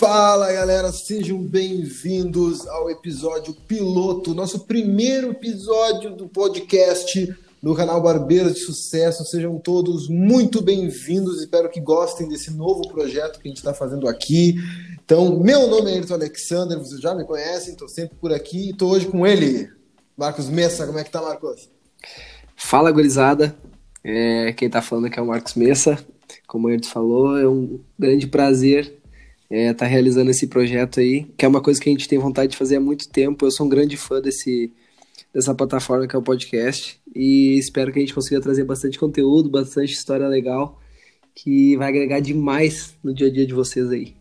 Fala galera, sejam bem-vindos ao episódio piloto, nosso primeiro episódio do podcast do canal Barbeiros de Sucesso. Sejam todos muito bem-vindos, espero que gostem desse novo projeto que a gente está fazendo aqui. Então, meu nome é Ayrton Alexander, vocês já me conhecem, estou sempre por aqui e estou hoje com ele, Marcos Messa. Como é que tá, Marcos? Fala, gurizada. É, quem está falando aqui é o Marcos Messa. Como o Ayrton falou, é um grande prazer é, tá realizando esse projeto aí, que é uma coisa que a gente tem vontade de fazer há muito tempo. Eu sou um grande fã desse, dessa plataforma que é o podcast e espero que a gente consiga trazer bastante conteúdo, bastante história legal que vai agregar demais no dia a dia de vocês aí.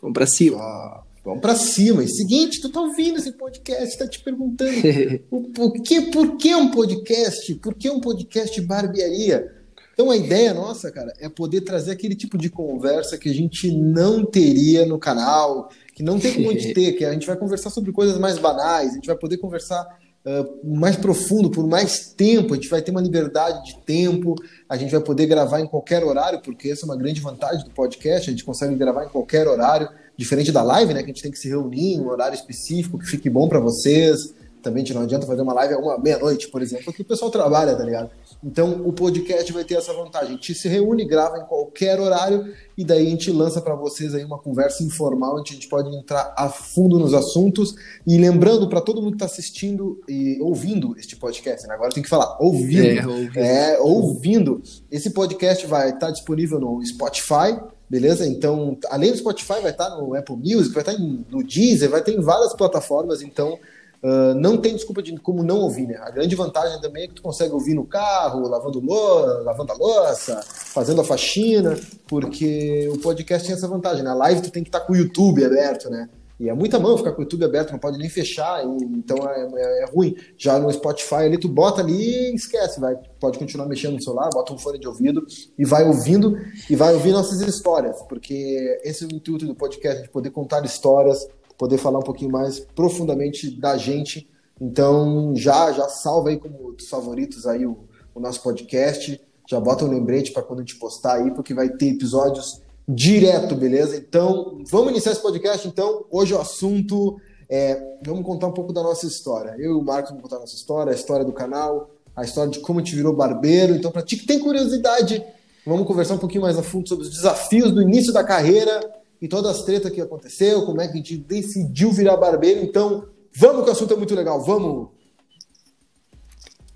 Vamos para cima. Ah, vamos para cima. E seguinte, tu tá ouvindo esse podcast, tá te perguntando o, por, que, por que um podcast? Por que um podcast barbearia? Então a ideia nossa, cara, é poder trazer aquele tipo de conversa que a gente não teria no canal, que não tem como de ter, que a gente vai conversar sobre coisas mais banais, a gente vai poder conversar uh, mais profundo, por mais tempo, a gente vai ter uma liberdade de tempo, a gente vai poder gravar em qualquer horário, porque essa é uma grande vantagem do podcast, a gente consegue gravar em qualquer horário, diferente da live, né, que a gente tem que se reunir em um horário específico que fique bom para vocês. Também não adianta fazer uma live a uma meia-noite, por exemplo, porque o pessoal trabalha, tá ligado? Então, o podcast vai ter essa vantagem. A gente se reúne, grava em qualquer horário e daí a gente lança para vocês aí uma conversa informal onde a gente pode entrar a fundo nos assuntos. E lembrando para todo mundo que está assistindo e ouvindo este podcast, né? agora tem que falar ouvindo. É, ouvindo. É, ouvindo. Esse podcast vai estar tá disponível no Spotify, beleza? Então, além do Spotify, vai estar tá no Apple Music, vai estar tá no Deezer, vai ter em várias plataformas. Então, Uh, não tem desculpa de como não ouvir, né? A grande vantagem também é que tu consegue ouvir no carro, lavando, lo lavando a louça, fazendo a faxina, porque o podcast tem essa vantagem. Na né? live tu tem que estar tá com o YouTube aberto, né? E é muita mão ficar com o YouTube aberto, não pode nem fechar, e, então é, é, é, ruim. Já no Spotify ali, tu bota ali e esquece, vai, pode continuar mexendo no celular, bota um fone de ouvido e vai ouvindo, e vai ouvir nossas histórias, porque esse é o intuito do podcast, de poder contar histórias, poder falar um pouquinho mais profundamente da gente. Então, já já salva aí como dos favoritos aí o, o nosso podcast. Já bota um lembrete para quando a gente postar aí, porque vai ter episódios direto, beleza? Então, vamos iniciar esse podcast. Então, hoje o assunto é. Vamos contar um pouco da nossa história. Eu e o Marcos vamos contar a nossa história, a história do canal, a história de como a gente virou barbeiro. Então, para ti que tem curiosidade, vamos conversar um pouquinho mais a fundo sobre os desafios do início da carreira e todas as tretas que aconteceu, como é que a gente decidiu virar barbeiro. Então, vamos que o assunto é muito legal, vamos!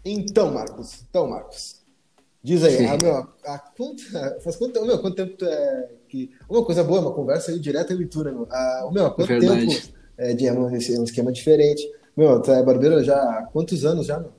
Então, Marcos, então, Marcos, diz aí, a, meu, a, quanto, faz quanto, meu, quanto tempo tu é que... Uma coisa boa, uma conversa aí direta e tu, né, meu? A, meu, há quanto Verdade. tempo... É, de, é um esquema diferente. Meu, tu é barbeiro já há quantos anos já, meu?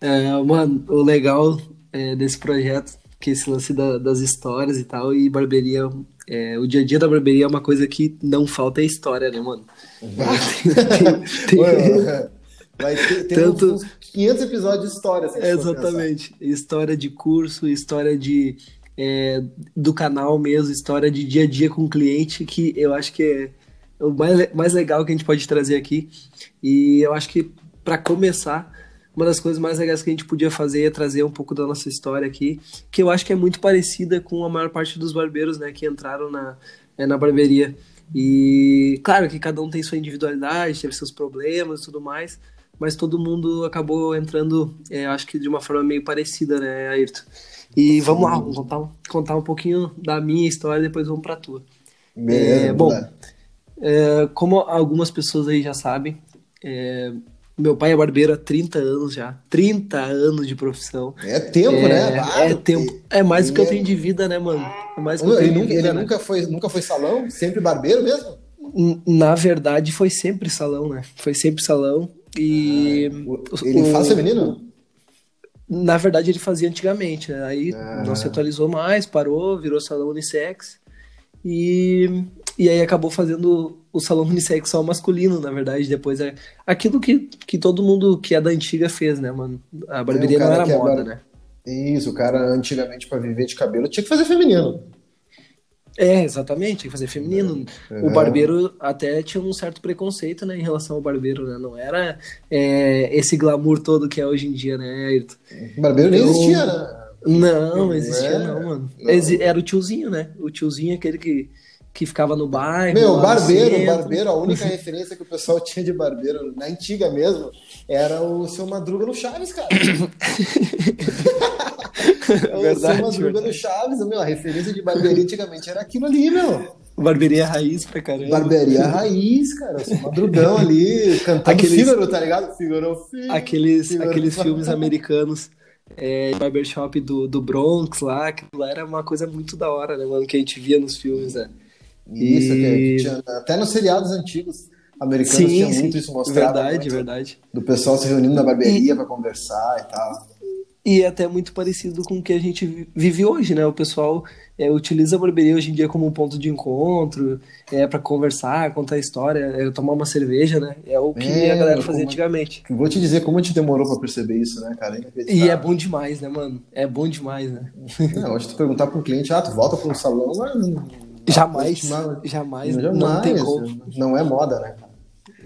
É, mano, o legal é, desse projeto, que esse lance da, das histórias e tal, e barbearia é, o dia a dia da barbearia é uma coisa que não falta é história, né, mano? tem, tem, vai ter, ter Tanto... uns 500 episódios de história. Exatamente. História de curso, história de é, do canal mesmo, história de dia a dia com o cliente, que eu acho que é o mais, mais legal que a gente pode trazer aqui. E eu acho que, para começar, uma das coisas mais legais que a gente podia fazer é trazer um pouco da nossa história aqui, que eu acho que é muito parecida com a maior parte dos barbeiros, né, que entraram na, é, na barbearia. E claro que cada um tem sua individualidade, teve seus problemas e tudo mais, mas todo mundo acabou entrando, é, acho que de uma forma meio parecida, né, Ayrton? E vamos lá, vamos contar, contar um pouquinho da minha história, depois vamos para a tua. Beleza, é, bom, é, como algumas pessoas aí já sabem, é, meu pai é barbeiro há 30 anos já. 30 anos de profissão. É tempo, é, né? é tempo. É mais do que eu tenho de vida, né, mano? É mais que eu tenho ele, nunca, vida, ele né? nunca, foi, nunca foi salão? Sempre barbeiro mesmo? Na verdade, foi sempre salão, né? Foi sempre salão. E. Ah, ele o, faz feminino? Na verdade, ele fazia antigamente, né? Aí ah. não se atualizou mais, parou, virou salão unissex. E, e aí acabou fazendo o salão unissex só masculino, na verdade. Depois é aquilo que, que todo mundo que é da antiga fez, né, mano? A barbearia é, não era moda, bar... né? Isso, o cara antigamente para viver de cabelo tinha que fazer feminino. É, exatamente, tinha que fazer feminino. É. O barbeiro até tinha um certo preconceito, né, em relação ao barbeiro, né? Não era é, esse glamour todo que é hoje em dia, né, Ayrton? O barbeiro nem então, existia, né? Não, existia é, não, mano. Não. Era o tiozinho, né? O tiozinho aquele que que ficava no bairro. Meu, barbeiro, centro. barbeiro, a única referência que o pessoal tinha de barbeiro, na antiga mesmo, era o seu Madruga no Chaves, cara. o Verdade, seu Madruga verdade. no Chaves, meu, a referência de barbearia antigamente era aquilo ali, meu. Barbearia raiz pra caramba. Barbearia raiz, cara, o seu Madrugão ali, cantando Aqueles- Fígaro, tá ligado? Fígaro, Fígaro. Aqueles, Fígaro. aqueles filmes americanos. É, barbershop do, do Bronx lá, aquilo lá era uma coisa muito da hora, né, mano? Que a gente via nos filmes, né? Isso, E- que tinha, até nos seriados antigos americanos Sim, tinha sim. muito isso mostrado. Verdade, muito verdade. Do pessoal se reunindo na barbearia pra conversar e tal. E é até muito parecido com o que a gente vi- vive hoje, né? O pessoal é, utiliza a barbearia hoje em dia como um ponto de encontro, é para conversar, contar história, é, tomar uma cerveja, né? É o que É, a galera como- fazia antigamente. Vou te dizer como a gente demorou pra perceber isso, né, cara? Inacreditável. E é bom demais, né, mano? É bom demais, né? Não, hoje tu perguntar para um cliente, ah, tu volta para um salão, mas não- Jamais, não- jamais, não, não tem como. Não é moda, né? cara?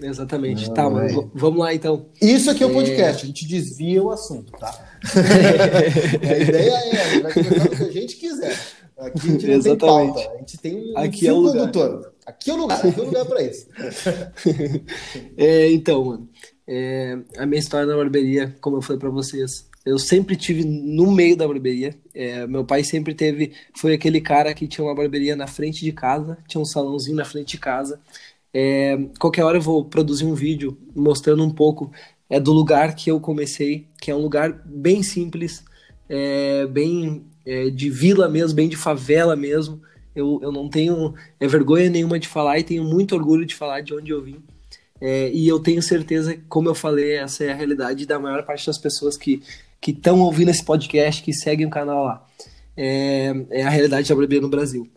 Exatamente. Não, tá, mano, é. vamos lá então. Isso aqui é o podcast, a gente desvia o assunto, tá? a ideia é, a gente vai conversar do que a gente quiser. Aqui a gente não tem pauta, a gente tem um Aqui é o lugar. condutor. Aqui é o lugar, aqui é o lugar para isso. É, então, mano, é, a minha história na barbearia, como eu falei pra vocês, eu sempre tive no meio da barbearia. É, meu pai sempre teve, foi aquele cara que tinha uma barbearia na frente de casa, tinha um salãozinho na frente de casa. É, qualquer hora eu vou produzir um vídeo mostrando um pouco é, do lugar que eu comecei, que é um lugar bem simples, é, bem é, de vila mesmo, bem de favela mesmo. Eu, eu não tenho é, vergonha nenhuma de falar e tenho muito orgulho de falar de onde eu vim. É, e eu tenho certeza, como eu falei, essa é a realidade da maior parte das pessoas que que estão ouvindo esse podcast, que seguem o canal lá. É, é a realidade da barbearia no Brasil.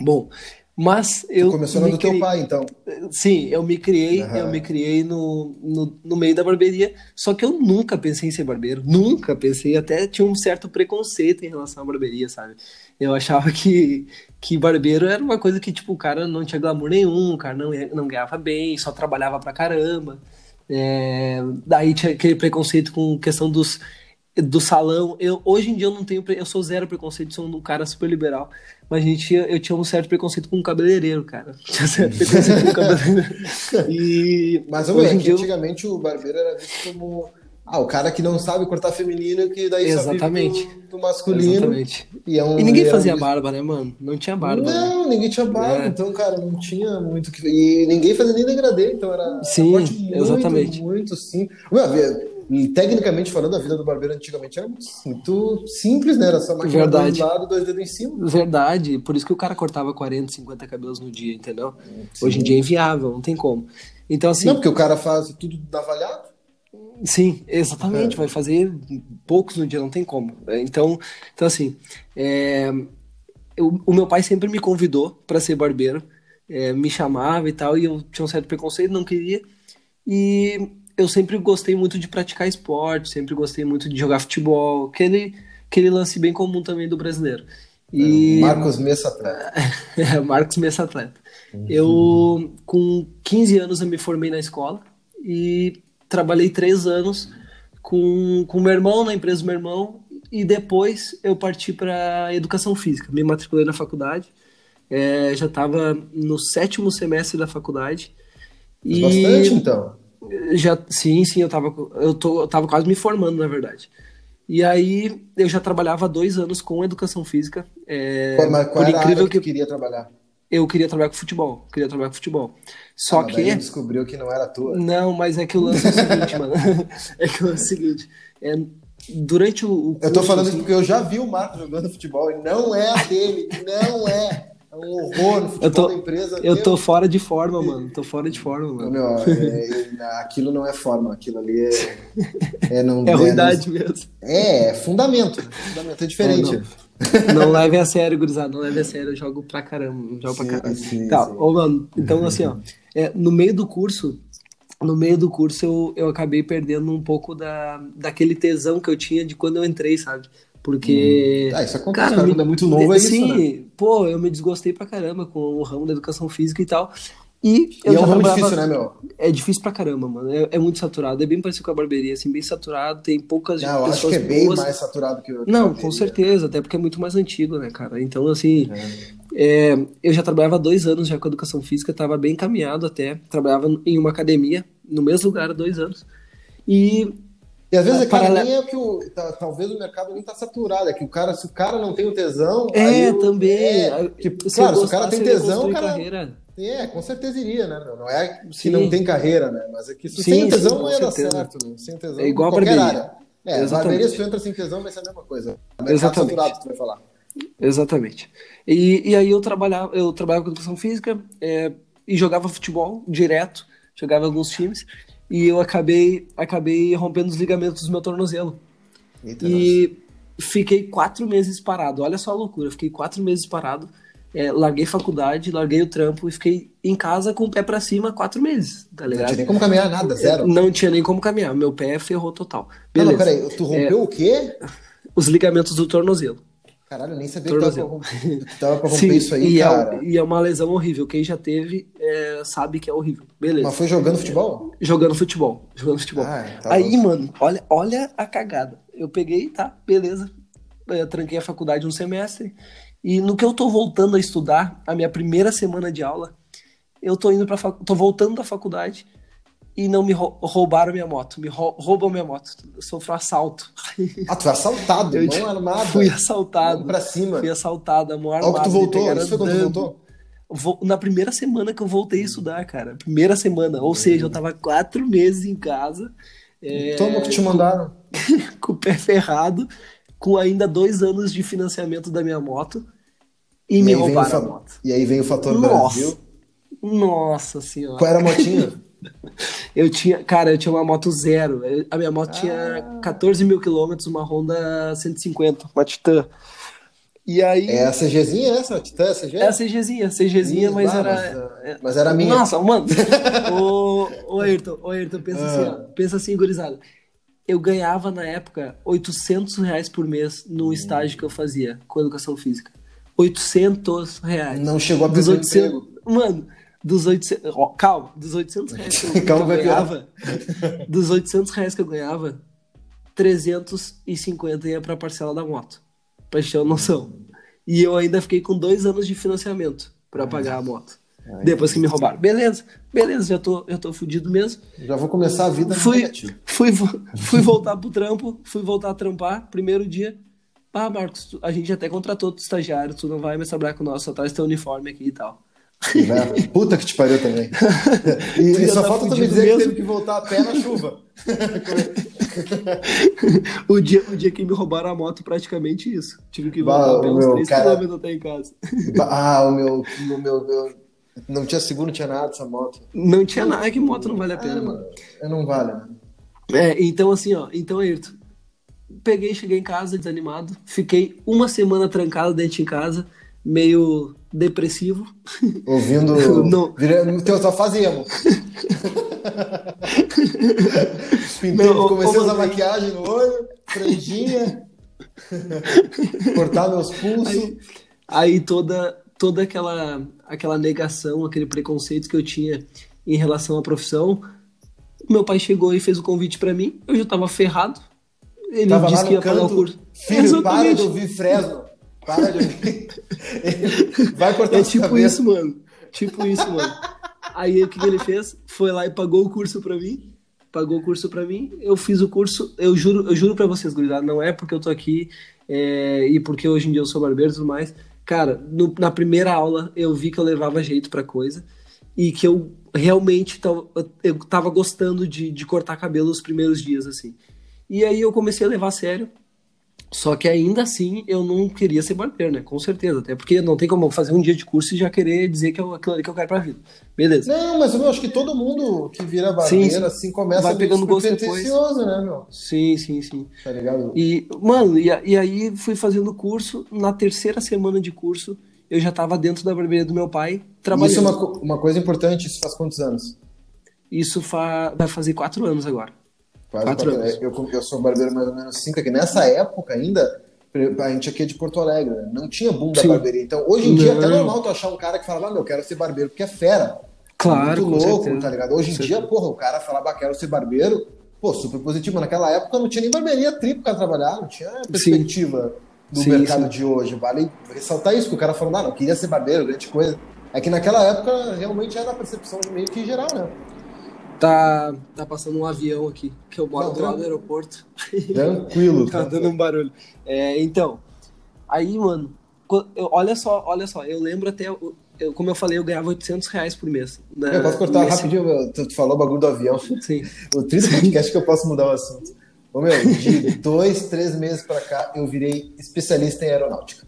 Bom, mas eu Começou do teu pai, então. Sim, eu me criei, Aham. eu me criei no, no, no meio da barbearia, só que eu nunca pensei em ser barbeiro, nunca pensei, até tinha um certo preconceito em relação à barbearia, sabe? Eu achava que, que barbeiro era uma coisa que, tipo, o cara não tinha glamour nenhum, o cara não, não ganhava bem, só trabalhava pra caramba. É, daí tinha aquele preconceito com questão dos do salão. Eu, hoje em dia eu não tenho, eu sou zero preconceito, sou um cara super liberal. Mas a gente, tinha- eu tinha um certo preconceito com o cabeleireiro, cara. Tinha certo preconceito com o cabeleireiro. E Mas hoje meu, é em que dia eu- antigamente o barbeiro era visto como ah, o cara que não sabe cortar feminino que daí Exatamente. só do, do masculino. Exatamente. E, é um, E ninguém é um- fazia barba, né, mano? Não tinha barba. né? Não, ninguém tinha barba, É. então, cara, não tinha muito o que. E ninguém fazia nem degradê, então era Sim, era muito, exatamente. muito simples. Meu, havia- e tecnicamente falando, a vida do barbeiro antigamente era muito, muito simples, né? Era só máquina Verdade. do lado, dois dedos em cima. Verdade, por isso que o cara cortava 40, 50 cabelos no dia, entendeu? Hoje em dia é inviável, não tem como. Então, assim, Não, porque o cara faz tudo navalhado. Sim, exatamente. É. Vai fazer poucos no dia, não tem como. É, Então, então assim, é, eu- o meu pai sempre me convidou para ser barbeiro, é, me chamava e tal, e eu tinha um certo preconceito, não queria. E eu sempre gostei muito de praticar esporte, sempre gostei muito de jogar futebol, aquele, aquele lance bem comum também do brasileiro. E Marcos Messa atleta. é, Marcos Messa Atleta. Eu, com 15 anos, eu me formei na escola e trabalhei três anos com com meu irmão, na empresa do meu irmão, e depois eu parti para educação física. Me matriculei na faculdade, é, já estava no sétimo semestre da faculdade. E Bastante, então. Já, sim, sim, eu tava, eu, tô, eu tava quase me formando, na verdade. E aí eu já trabalhava há dois anos com educação física. é, mas qual por incrível que que queria trabalhar? eu queria trabalhar com futebol, queria trabalhar com futebol. Só Ah, que descobriu que não era tua. não, mas é que o lance é o seguinte, mano. É que o lance é o seguinte, é, durante o, o Eu tô curso, falando isso assim, porque eu já vi o Marcos jogando futebol e não é a dele, não é. É um horror no futebol eu tô, da empresa. eu tô fora de forma, mano. Tô fora de forma, mano. Meu, é- é- aquilo não é forma, aquilo ali é. É, não, É não- ruindade mesmo. É, é fundamento. Fundamento é diferente. É, Não leve a sério, gurizada. Não leve a sério. Eu jogo pra caramba. Jogo Sim, pra caramba. sim, tá, sim. ô, mano. Então, assim, ó. é, no meio do curso, no meio do curso, eu, eu acabei perdendo um pouco da, daquele tesão que eu tinha de quando eu entrei, sabe? Porque. Ah, isso acontece, cara, quando é muito novo, é isso, Sim, né? pô, eu me desgostei pra caramba com o ramo da educação física e tal. E eu E é um ramo difícil, né, meu? É difícil pra caramba, mano. É, é muito saturado. É bem parecido com a barbearia, assim, bem saturado. Tem poucas Não, eu acho pessoas que é bem boas. mais saturado que o. que Não, a com certeza, até porque é muito mais antigo, né, cara? Então, assim, É, eu já trabalhava dois anos já com educação física, estava bem encaminhado até. Trabalhava em uma academia, no mesmo lugar há dois anos. E E às vezes, Ah, cara, paralelo- nem é que o. tá- talvez o mercado nem tá saturado, é que o cara, se o cara não tem o tesão. é, o- também. é, que, Se claro, se o cara tem tesão, o cara. carreira. É, com certeza iria, né? meu? Não é que Sim. não tem carreira, né? Mas é que se Sim, sem tesão não ia dar certo, né? Sem tesão, É igual a qualquer barbearia. área. É, Exatamente. barbearia, se tu entra sem tesão, vai ser a mesma coisa. Mercado Exatamente. saturado, tu vai falar. Exatamente. E, e aí eu trabalhava, eu trabalhava com educação física é, e jogava futebol direto, jogava em alguns times, e eu acabei, acabei rompendo os ligamentos do meu tornozelo. Eita, E fiquei quatro meses parado. Olha só a loucura. Fiquei quatro meses parado. é, larguei faculdade, larguei o trampo e fiquei em casa com o pé pra cima quatro meses, tá Não ligado? tinha nem como caminhar nada, zero. Não tinha nem como caminhar. Meu pé ferrou total. Não, Beleza. não, peraí, tu rompeu o quê? Os ligamentos do tornozelo. Caralho, nem sabia pra Tornozelo. que dava pra romper isso aí, e, cara. É, e é uma lesão horrível. Quem já teve é, sabe que é horrível. Beleza. Mas foi jogando futebol? Jogando futebol. Jogando futebol. Ah, tá Aí, bom. mano, olha, olha a cagada. Eu peguei, tá, beleza. Eu tranquei a faculdade um semestre. E no que eu tô voltando a estudar, a minha primeira semana de aula, eu tô indo para tô voltando da faculdade e não me rou- roubaram minha moto. Me rou- roubam minha moto. Eu sofro assalto. Ah, tu foi assaltado, Eu mão armada. Fui assaltado. Mão pra cima. Fui assaltado, mão Logo armada. que tu me voltou, isso foi quando tu voltou? Vo- Na primeira semana que eu voltei a estudar, cara. Primeira semana. Ou seja, eu tava quatro meses em casa. é, Toma que te mandaram. com o pé ferrado, com ainda dois anos de financiamento da minha moto e, me vem o roubaram a moto. E aí vem o fator Nossa. Brasil. Nossa senhora. Qual era a motinha? Eu tinha, cara, eu tinha uma moto zero. A minha moto Ah. tinha 14 mil quilômetros, uma Honda 150, uma Titan. E aí. É a CGzinha essa? A Titã, a CG? É a CGzinha, CGzinha, Ih, mas bah, era. mas, ah, mas era a minha. Nossa, mano. ô, ô Ayrton, ô Ayrton, pensa assim, Ah. ó. Pensa assim, gurizada. Eu ganhava na época 800 reais por mês Hum. no estágio que eu fazia com educação física. 800 reais. Não chegou a o 800, emprego. Mano, dos 800. ó, calma, dos 800 reais que eu, que Calma, eu ganhava. Dos 800 reais que eu ganhava, 350 ia pra parcela da moto. Pra gente ter uma noção. E eu ainda fiquei com dois anos de financiamento pra pagar a moto. Depois que me roubaram. Beleza, beleza, já tô, já tô fudido mesmo. Já vou começar a vida Fui, fui, fui voltar pro trampo, fui voltar a trampar, primeiro dia. Ah, Marcos, a gente até contratou tu estagiário, tu não vai mais trabalhar com nós, só traz teu uniforme aqui e tal. Né? Puta que te pariu também. E, e só tá falta me dizer mesmo? que teve que voltar a pé na chuva. o, dia, o dia que me roubaram a moto, praticamente isso. Tive que Bah, voltar uns meu 3 cara- km até em casa. Ah, o meu, o meu, meu- Não tinha seguro, não tinha nada essa moto. Não tinha nada, que moto não vale a pena, mano. É, Não vale, né? É, então assim, ó, então Ayrton, peguei, cheguei em casa desanimado, fiquei uma semana trancado dentro de casa, meio depressivo. Ouvindo. Não. Vira- No teu só fazíamos. Pintei, Não, comecei a usar maquiagem no olho, franjinha, cortar meus pulsos. Aí, aí toda, toda aquela, aquela negação, aquele preconceito que eu tinha em relação à profissão, meu pai chegou e fez o convite pra mim, eu já tava ferrado. Ele Tava disse que ia pagar o canto. curso. Filho, para Exatamente. de ouvir Fresno. Para de ouvir. Vai cortar É tipo cabelos. isso, mano. Tipo isso, mano. Aí o que, que ele fez? Foi lá e pagou o curso pra mim. Pagou o curso pra mim. Eu fiz o curso. Eu juro, eu juro para vocês, gurizada, não é porque eu tô aqui é, e porque hoje em dia eu sou barbeiro e tudo mais. Cara, no- na primeira aula eu vi que eu levava jeito pra coisa e que eu realmente tava, eu tava gostando de, de cortar cabelo os primeiros dias, assim. E aí eu comecei a levar a sério. Só que ainda assim eu não queria ser barbeiro, né? Com certeza. Até porque não tem como fazer um dia de curso e já querer dizer que é aquilo ali que eu quero pra vida. Beleza. Não, mas eu acho que todo mundo que vira barbeiro, Sim, sim. assim, começa Vai pegando gosto depois. né, meu? Sim, sim, sim. Tá ligado? E, mano, e, e aí fui fazendo curso. Na terceira semana de curso, eu já tava dentro da barbearia do meu pai, trabalhando. Isso é uma, uma coisa importante, isso faz quantos anos? Isso fa- vai fazer quatro anos agora. Quase Quatro quatro- anos. Eu, eu sou barbeiro mais ou menos cinco aqui. Nessa época ainda, a gente aqui é de Porto Alegre, né? não tinha boom da Sim. barbearia. Então, hoje em dia, é até Não. normal tu achar um cara que fala, ah, meu, eu quero ser barbeiro porque é fera. Claro, Muito louco, certeza. tá ligado? Hoje em Com dia, certeza. porra, o cara falava, ah, quero ser barbeiro, pô, super positivo. Mas naquela época não tinha nem barbearia triplo pra trabalhar, não tinha perspectiva do Sim, mercado sim. de hoje. Vale ressaltar isso, que o cara falou, ah, não, queria ser barbeiro, grande coisa. É que naquela época realmente era a percepção meio que geral, né? Tá, tá passando um avião aqui, que eu moro do lado do aeroporto. Tranquilo. Tá dando um barulho. É, então, aí, mano, eu- olha só, olha só, eu lembro até, eu- como eu falei, eu ganhava 800 reais por mês. né, Eu posso cortar rapidinho, meu, tu, tu falou o bagulho do avião. Sim. O triste podcast que eu posso mudar o assunto. Ô, meu, de dois, três meses pra cá, eu virei especialista em aeronáutica.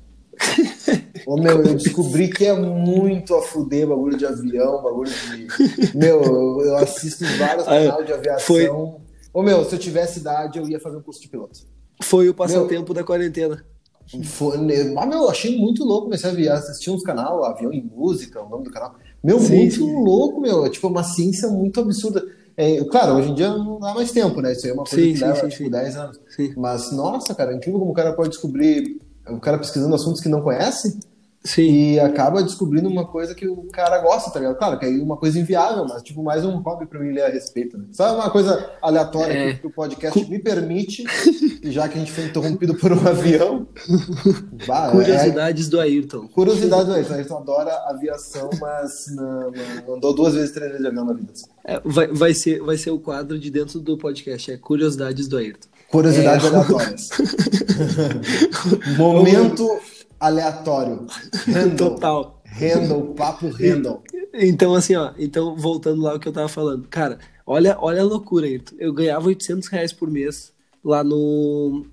Ô, meu, eu descobri que é muito a fuder bagulho de avião, bagulho de. Meu, eu, eu assisto vários Ah, canais de aviação. foi- Ô, meu, se eu tivesse idade, eu ia fazer um curso de piloto. Foi o passatempo da quarentena. Foi, ah, meu, eu achei muito louco comecei a via- assistir uns canal, Avião em Música, o nome do canal. Meu, Sim, muito sim. louco, meu. É tipo uma ciência muito absurda. É, claro, hoje em dia não dá mais tempo, né? Isso aí é uma coisa Sim, que leva, tipo, sim. 10 anos. Sim. Mas, nossa, cara, é incrível como o cara pode descobrir, o cara pesquisando assuntos que não conhece Sim. e acaba descobrindo uma coisa que o cara gosta, tá ligado? Claro, que aí é uma coisa inviável, mas, tipo, mais um hobby pra mim ler a respeito, né? Sabe uma coisa aleatória É. que, o podcast me permite, já que a gente foi interrompido por um avião. vá, é- Curiosidades do Ayrton. Curiosidade do Ayrton. Ayrton adora aviação, mas não, não- andou duas vezes, três vezes de avião na vida. É, vai, vai, ser, vai ser o quadro de dentro do podcast, é Curiosidades do Ayrton. Curiosidades É. aleatórias. Momento aleatório. Handle. Total. Handle, papo handle. Então, assim, ó, então, voltando lá ao que eu tava falando. Cara, olha, olha a loucura, Ayrton. Eu ganhava 800 reais por mês lá no,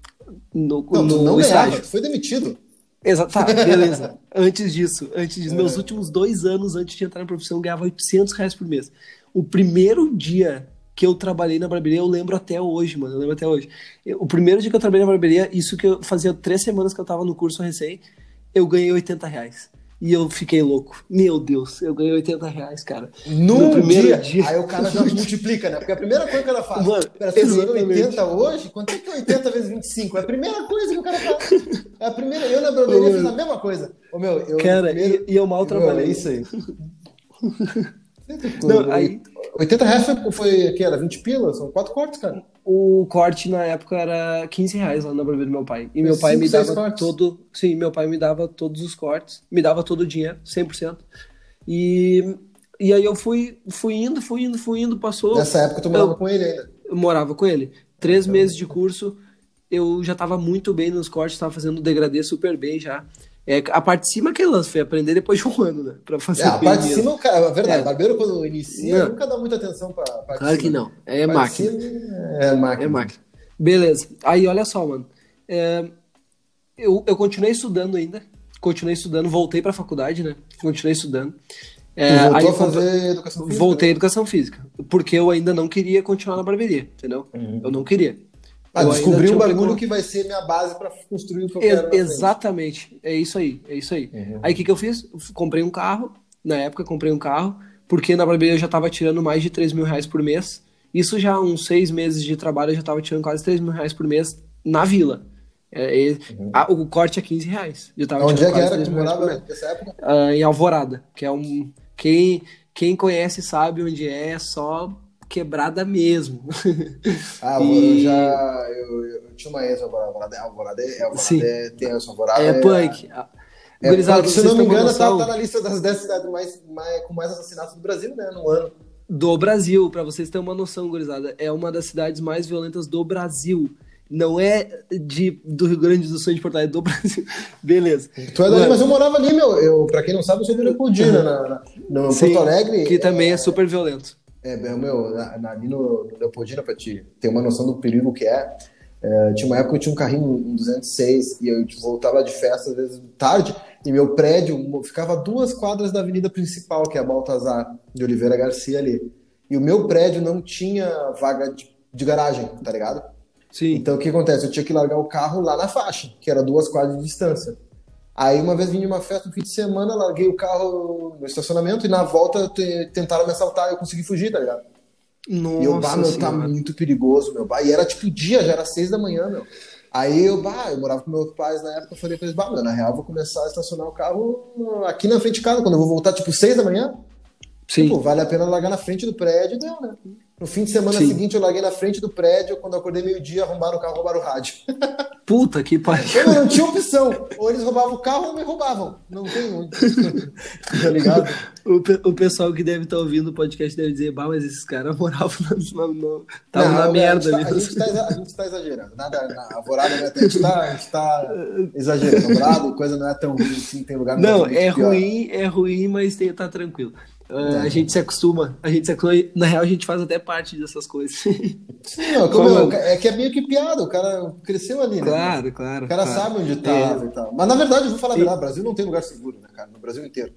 no, Não, tu no não ganhava, tu foi demitido. Exato, tá, beleza. antes disso, antes disso, É. meus últimos dois anos antes de entrar na profissão, eu ganhava 800 reais por mês. O primeiro dia que eu trabalhei na barbearia, eu lembro até hoje, mano, eu lembro até hoje. Eu- o primeiro dia que eu trabalhei na barbearia, isso que eu fazia três semanas que eu tava no curso recém, eu ganhei 80 reais. E eu fiquei louco. Meu Deus, eu ganhei 80 reais, cara. No No primeiro dia, dia. Aí o cara já multiplica, né? Porque a primeira coisa que cara faz. Mano, Pera, você ganhou exatamente. 80 hoje? Quanto é que é 80 vezes 25? É a primeira coisa que o cara faz. É a primeira. Eu na barbearia fiz a mesma coisa. Ô, meu, eu, Cara, primeiro- e, e eu mal Meu, trabalhei. É isso aí. Não, aí- 80 reais foi, foi que era 20 pilas? São quatro cortes, cara. O corte na época era 15 reais lá na barbearia do meu pai. E meu pai cinco, me dava cortes. todo. Sim, meu pai me dava todos os cortes, me dava todo o dinheiro, 100%. E, e aí eu fui, fui indo, fui indo, fui indo, passou. Nessa época tu morava com ele ainda. Eu morava com ele. Três Então. meses de curso, eu já tava muito bem nos cortes, tava fazendo degradê super bem já. É, a parte de cima que eu foi aprender depois de um ano, né? Pra fazer É, a parte de cima, cara, a verdade, É. barbeiro quando inicia Não. nunca dá muita atenção pra parte de Claro que não. É máquina. cima É máquina. É máquina. Beleza. Aí, olha só, mano. É, eu, eu continuei estudando ainda. Continuei estudando. Voltei pra faculdade, né? Continuei estudando. Tu É, voltou a fazer educação física? Voltei à educação física. Porque eu ainda não queria continuar na barbearia, entendeu? Eu não queria. Ah, Eu descobri um bagulho que vai ser minha base pra construir o que eu quero. frente. exatamente. É isso aí. É isso aí. Uhum. Aí o que, que eu fiz? Eu Comprei um carro. Na época, comprei um carro. Porque na barbearia eu já tava tirando mais de 3 mil reais por mês. Isso já, uns seis meses de trabalho, eu já tava tirando quase 3 mil reais por mês na vila. É, e- a- o corte é 15 reais. Eu tava Uhum. Onde é que era que 3 tu mil reais por morava nessa época? Ah, em Alvorada, que é um. Quem, quem conhece sabe onde é, é só quebrada mesmo. Ah, E- eu já. Eu, eu tinha uma ex Alvorada. Alvorada, Alvorada, é- Alvorada Sim. é tenso, Alvorada é punk. É, Gurizada, punk, se não me engano, tá, tá na lista das 10 cidades mais, mais, com mais assassinatos do Brasil, né? No ano. Do Brasil, pra vocês terem uma noção, gurizada, é uma das cidades mais violentas do Brasil. Não é de, do Rio Grande do Sul, de Porto Alegre, é do Brasil. Beleza. Tu é dali, mas eu morava ali, meu. Eu, pra quem não sabe, eu sou de Leopoldina, na, na, no sim, Porto Alegre. Que também é super violento. É, meu, na- na- ali no, no Leopoldina, pra te ter uma noção do perigo que é, é, tinha uma época que eu tinha um carrinho, um 206, e eu tipo, voltava de festa, às vezes, tarde, e meu prédio ficava a duas quadras da avenida principal, que é a Baltazar de Oliveira Garcia ali. E o meu prédio não tinha vaga de, de garagem, tá ligado? Sim. Então o que acontece? Eu tinha que largar o carro lá na faixa, que era duas quadras de distância. Aí uma vez vim de uma festa no fim de semana, larguei o carro no estacionamento e na volta te- tentaram me assaltar e eu consegui fugir, tá ligado? Nossa E eu, bah, meu, tá muito perigoso, meu. Bah, e era tipo dia, já era seis da manhã, meu. Aí eu, bah, eu morava com meus pais na época, eu falei pra eles, bah, meu, na real, eu vou começar a estacionar o carro aqui na frente de casa, quando eu vou voltar, tipo, seis da manhã. Sim. Tipo, vale a pena largar na frente do prédio, deu, né? No fim de semana Sim. seguinte, eu larguei na frente do prédio. Quando eu acordei meio-dia, arrombaram o carro, roubaram o rádio. Puta que pariu. Eu não tinha opção. Ou eles roubavam o carro ou me roubavam. Não tem muito. tá ligado? O, o pessoal que deve estar tá ouvindo o podcast deve dizer, bah, mas esses caras moravam na, na, estavam na merda. A gente, tá, a, gente tá, exagerando. Nada, na a gente tá, a gente tá exagerando. Alvorada, coisa não é tão ruim assim, tem lugar Não, é ruim, é ruim, mas tem, tá tranquilo. Uh, a gente se acostuma, a gente se acostuma, na real a gente faz até parte dessas coisas. Sim, ó, como, é, é que é meio que piada, o cara cresceu ali, né? Claro, claro. O cara claro. sabe onde tá é. e tal. Mas na verdade, eu vou falar a verdade, o Brasil não tem lugar seguro, né, cara? No Brasil inteiro.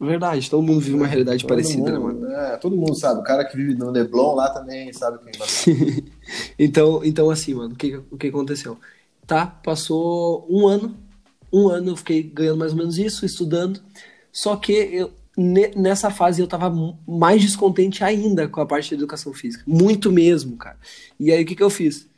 Verdade, todo mundo vive uma realidade todo parecida, né, mundo, né, mano? É, todo mundo sabe. O cara que vive no Leblon lá também sabe quem então, então, assim, mano, o que, o que aconteceu? Tá, passou um ano, um ano eu fiquei ganhando mais ou menos isso, estudando. Só que eu, nessa fase eu tava mais descontente ainda com a parte da educação física. Muito mesmo, cara. E aí o que, que eu fiz?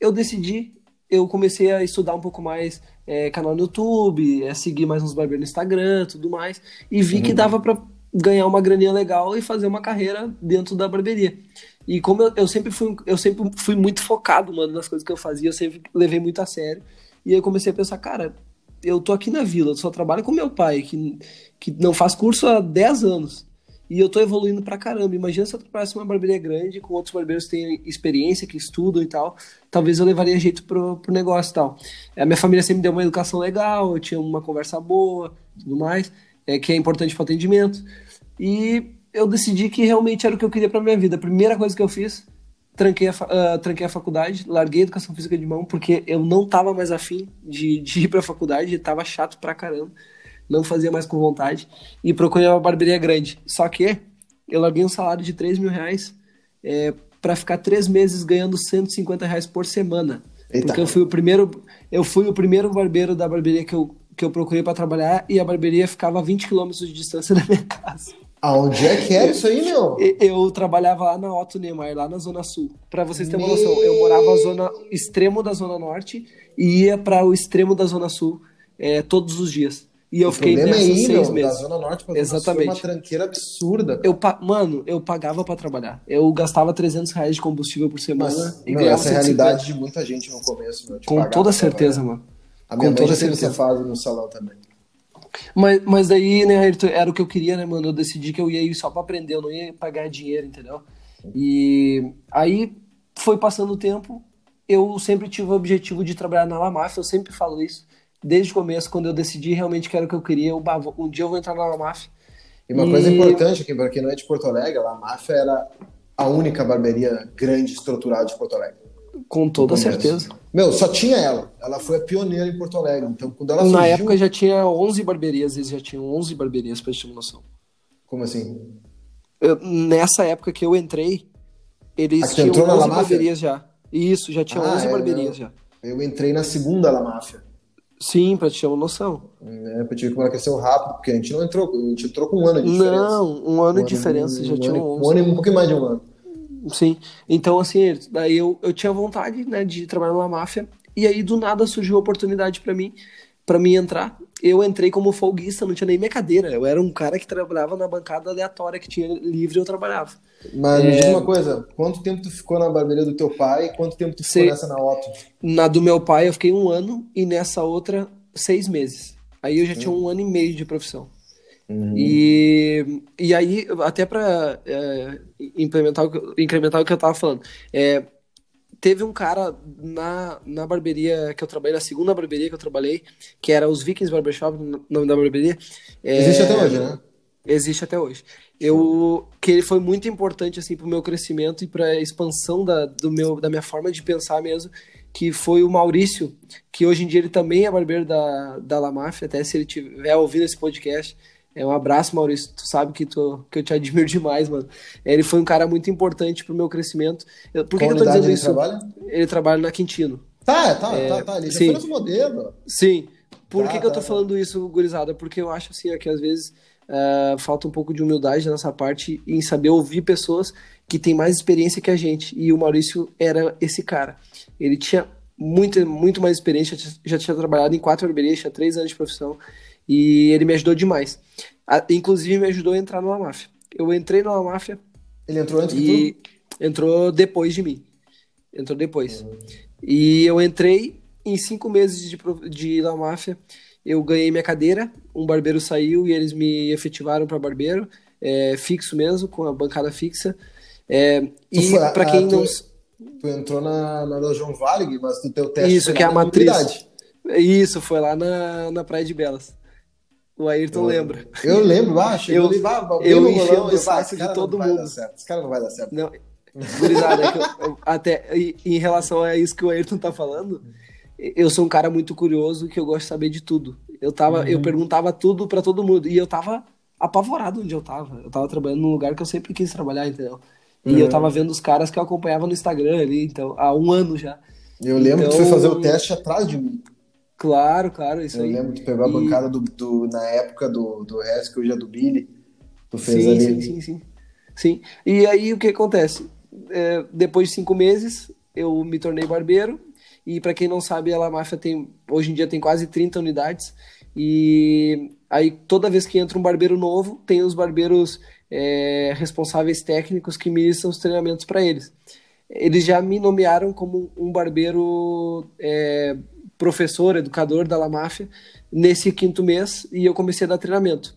Eu decidi, eu comecei a estudar um pouco mais é, canal no YouTube, é, seguir mais uns barbeiros no Instagram, tudo mais, e vi uhum. que dava para ganhar uma graninha legal e fazer uma carreira dentro da barbearia. E como eu, eu, sempre fui, eu sempre fui muito focado, mano, nas coisas que eu fazia, eu sempre levei muito a sério. E aí eu comecei a pensar, cara, eu tô aqui na vila, eu só trabalho com meu pai, que, que não faz curso há 10 anos. E eu tô evoluindo pra caramba. Imagina se eu trabalhasse uma barbearia grande, com outros barbeiros que têm experiência, que estudam e tal. Talvez eu levaria jeito pro, pro negócio e tal. A minha família sempre deu uma educação legal, eu tinha uma conversa boa, tudo mais, é, que é importante pro atendimento. E eu decidi que realmente era o que eu queria pra minha vida. A primeira coisa que eu fiz tranquei a, uh, tranquei a faculdade, larguei a educação física de mão, porque eu não tava mais afim de, de ir pra faculdade, tava chato pra caramba, não fazia mais com vontade, e procurei uma barbearia grande. Só que eu larguei um salário de 3 mil reais é, para ficar três meses ganhando 150 reais por semana. Eita. Porque eu fui o primeiro, eu fui o primeiro barbeiro da barbearia que eu, que eu procurei para trabalhar e a barbearia ficava a 20 quilômetros de distância da minha casa. Aonde é que era isso aí, meu? Eu, trabalhava lá na Otto Neymar, lá na Zona Sul. Para vocês terem uma noção, eu morava na zona extremo da Zona Norte e ia para o extremo da Zona Sul é, todos os dias. E eu o fiquei nessas é ir, seis meu, meses. Da Zona Norte pra Exatamente. Zona Sul é uma tranqueira absurda. Eu, mano, eu pagava para trabalhar. Eu gastava 300 reais de combustível por semana. Mas, e não, essa é a realidade de muita gente no começo. Meu, Com toda certeza, mano. A minha Com mãe toda certeza. essa fase no salão também. Mas, mas daí, né, Ayrton, era o que eu queria, né, mano? Eu decidi que eu ia ir só pra aprender, eu não ia pagar dinheiro, entendeu? E aí foi passando o tempo, eu sempre tive o objetivo de trabalhar na Lamaf, eu sempre falo isso. Desde o começo, quando eu decidi realmente que era o que eu queria, eu, um dia eu vou entrar na Lamaf. E uma coisa importante aqui, para quem não é de Porto Alegre, a Lamaf era a única barbearia grande estruturada de Porto Alegre. Com toda certeza. Meu, só tinha ela. Ela foi a pioneira em Porto Alegre. Então, quando ela surgiu... Na época já tinha 11 barbearias, eles já tinham 11 barbearias, pra gente ter uma noção. Como assim? Eu, nessa época que eu entrei, eles Ah, que tu tinham entrou na 11 La Máfia? barbearias já. Isso, já tinha Ah, 11 é, barbearias já. Eu entrei na segunda La Máfia. Sim, pra te ter uma noção. Né? Eu tive que ela cresceu rápido, porque a gente não entrou. A gente entrou com um ano de diferença. Não, um ano de diferença, um já ano, tinha um 11. ano e um pouquinho mais de um ano. Sim. Então, assim, daí eu, eu tinha vontade, né, de trabalhar na máfia. E aí, do nada, surgiu a oportunidade pra mim, para mim entrar. Eu entrei como folguista, não tinha nem minha cadeira. Eu era um cara que trabalhava na bancada aleatória que tinha livre, eu trabalhava. Mas me É. diz uma coisa, quanto tempo tu ficou na barbearia do teu pai e quanto tempo tu ficou Sei. nessa na Otto? Na do meu pai, eu fiquei um ano e nessa outra, seis meses. Aí eu já tinha um ano e meio de profissão. E, e aí, até para implementar, o que- incrementar o que eu tava falando, é, teve um cara na, na barbearia que eu trabalhei, na segunda barbearia que eu trabalhei, que era os Vikings Barbershop, o nome da barbearia. É, Existe até hoje, né? Existe até hoje. Eu que ele foi muito importante assim para o meu crescimento e para a expansão da, do meu, da minha forma de pensar mesmo, que foi o Maurício, que hoje em dia ele também é barbeiro da, da La Máfia, até se ele estiver ouvindo esse podcast. É um abraço, Maurício. Tu sabe que, tu, que eu te admiro demais, mano. Ele foi um cara muito importante pro meu crescimento. Eu- Por que, que eu tô dizendo ele isso? trabalha? Ele trabalha na Quintino. Tá, tá, tá, tá. Ele já sim. foi nosso modelo. Sim. Por Tá, que, que eu tá, tô tá. falando isso, gurizada? Porque eu acho assim, ó, que às vezes ah, falta um pouco de humildade nessa parte em saber ouvir pessoas que têm mais experiência que a gente. E o Maurício era esse cara. Ele tinha muito, muito mais experiência, já tinha- já tinha trabalhado em quatro barbearias, tinha três anos de profissão. E ele me ajudou demais. Ah, inclusive, me ajudou a entrar numa máfia. Eu entrei numa máfia Ele entrou antes e. tu? Entrou depois de mim. Entrou depois. Uhum. E eu entrei em cinco meses de, de La Máfia. Eu ganhei minha cadeira, um barbeiro saiu e eles me efetivaram para barbeiro, é, fixo mesmo, com a bancada fixa. É, e para quem tu, não. Tu entrou na, na João Valig, mas tu teu teste Isso, que é a matriz. Isso, foi lá na, na Praia de Belas. O Ayrton eu, lembra. Eu lembro, ah, chegou eu, ali, eu enchi o saco de todo mundo. Esse cara não vai dar certo. Não, gurizada, é eu, eu, até em relação a isso que o Ayrton tá falando, eu sou um cara muito curioso que eu gosto de saber de tudo. Eu tava, uhum. eu perguntava tudo para todo mundo e eu tava apavorado onde eu tava. Eu tava trabalhando num lugar que eu sempre quis trabalhar, entendeu? E uhum. eu tava vendo os caras que eu acompanhava no Instagram ali, então, há um ano já. Eu lembro então, que tu foi fazer o teste atrás de mim. Claro, claro, isso eu aí. Eu lembro que tu pegou a bancada do, do, na época do, do Haskell já do Billy. Tu fez sim, ali. Sim, sim, sim. Sim. E aí o que acontece? É, depois de cinco meses, eu me tornei barbeiro. E para quem não sabe, a La Máfia tem, hoje em dia tem quase 30 unidades. E aí toda vez que entra um barbeiro novo, tem os barbeiros é, responsáveis técnicos que ministram os treinamentos para eles. Eles já me nomearam como um barbeiro é, professor, educador da La Máfia nesse quinto mês e eu comecei a dar treinamento.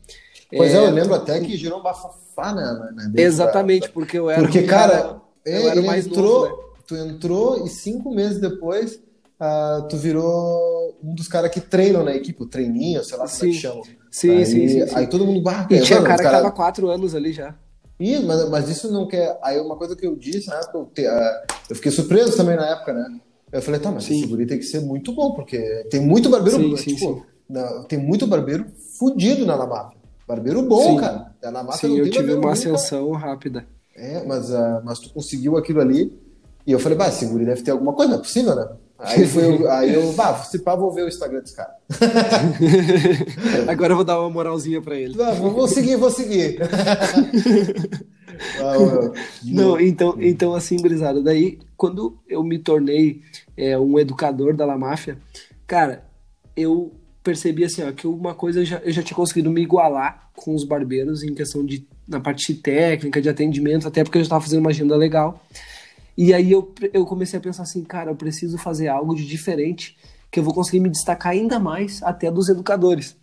Pois é, eu é, lembro até que gerou um bafafá na, na Exatamente, da... porque eu era Porque, cara, eu era mais entrou, novo, né? tu entrou e cinco meses depois uh, tu virou um dos caras que treinam na equipe, o treininho, sei lá sim. como é chama. Sim, aí, sim, sim, sim, Aí todo mundo barra. E tinha cara, cara que tava quatro anos ali já. Ih, mas, mas isso não quer. Aí uma coisa que eu disse na época, eu, te, uh, eu fiquei surpreso também na época, né? Eu falei, tá, mas sim. esse guri tem que ser muito bom, porque tem muito barbeiro. Sim, sim, tipo, na, tem muito barbeiro fudido na La Barbeiro bom, cara. Na Máfia sim, eu tive uma ascensão rápida. É, mas, uh, mas tu conseguiu aquilo ali. E eu falei, bah, esse guri deve ter alguma coisa, não é possível, né? Aí, foi, eu, aí eu, bah, se pá, vou ver o Instagram desse cara. Agora eu vou dar uma moralzinha pra ele. Não, vou seguir, vou seguir. Não, então, então assim, gurizada, daí quando eu me tornei é, um educador da La Máfia, cara, eu percebi assim, ó, que uma coisa eu já, eu já tinha conseguido me igualar com os barbeiros em questão de na parte técnica, de atendimento, até porque eu estava fazendo uma agenda legal. E aí eu, eu comecei a pensar assim, cara, eu preciso fazer algo de diferente, que eu vou conseguir me destacar ainda mais até dos educadores.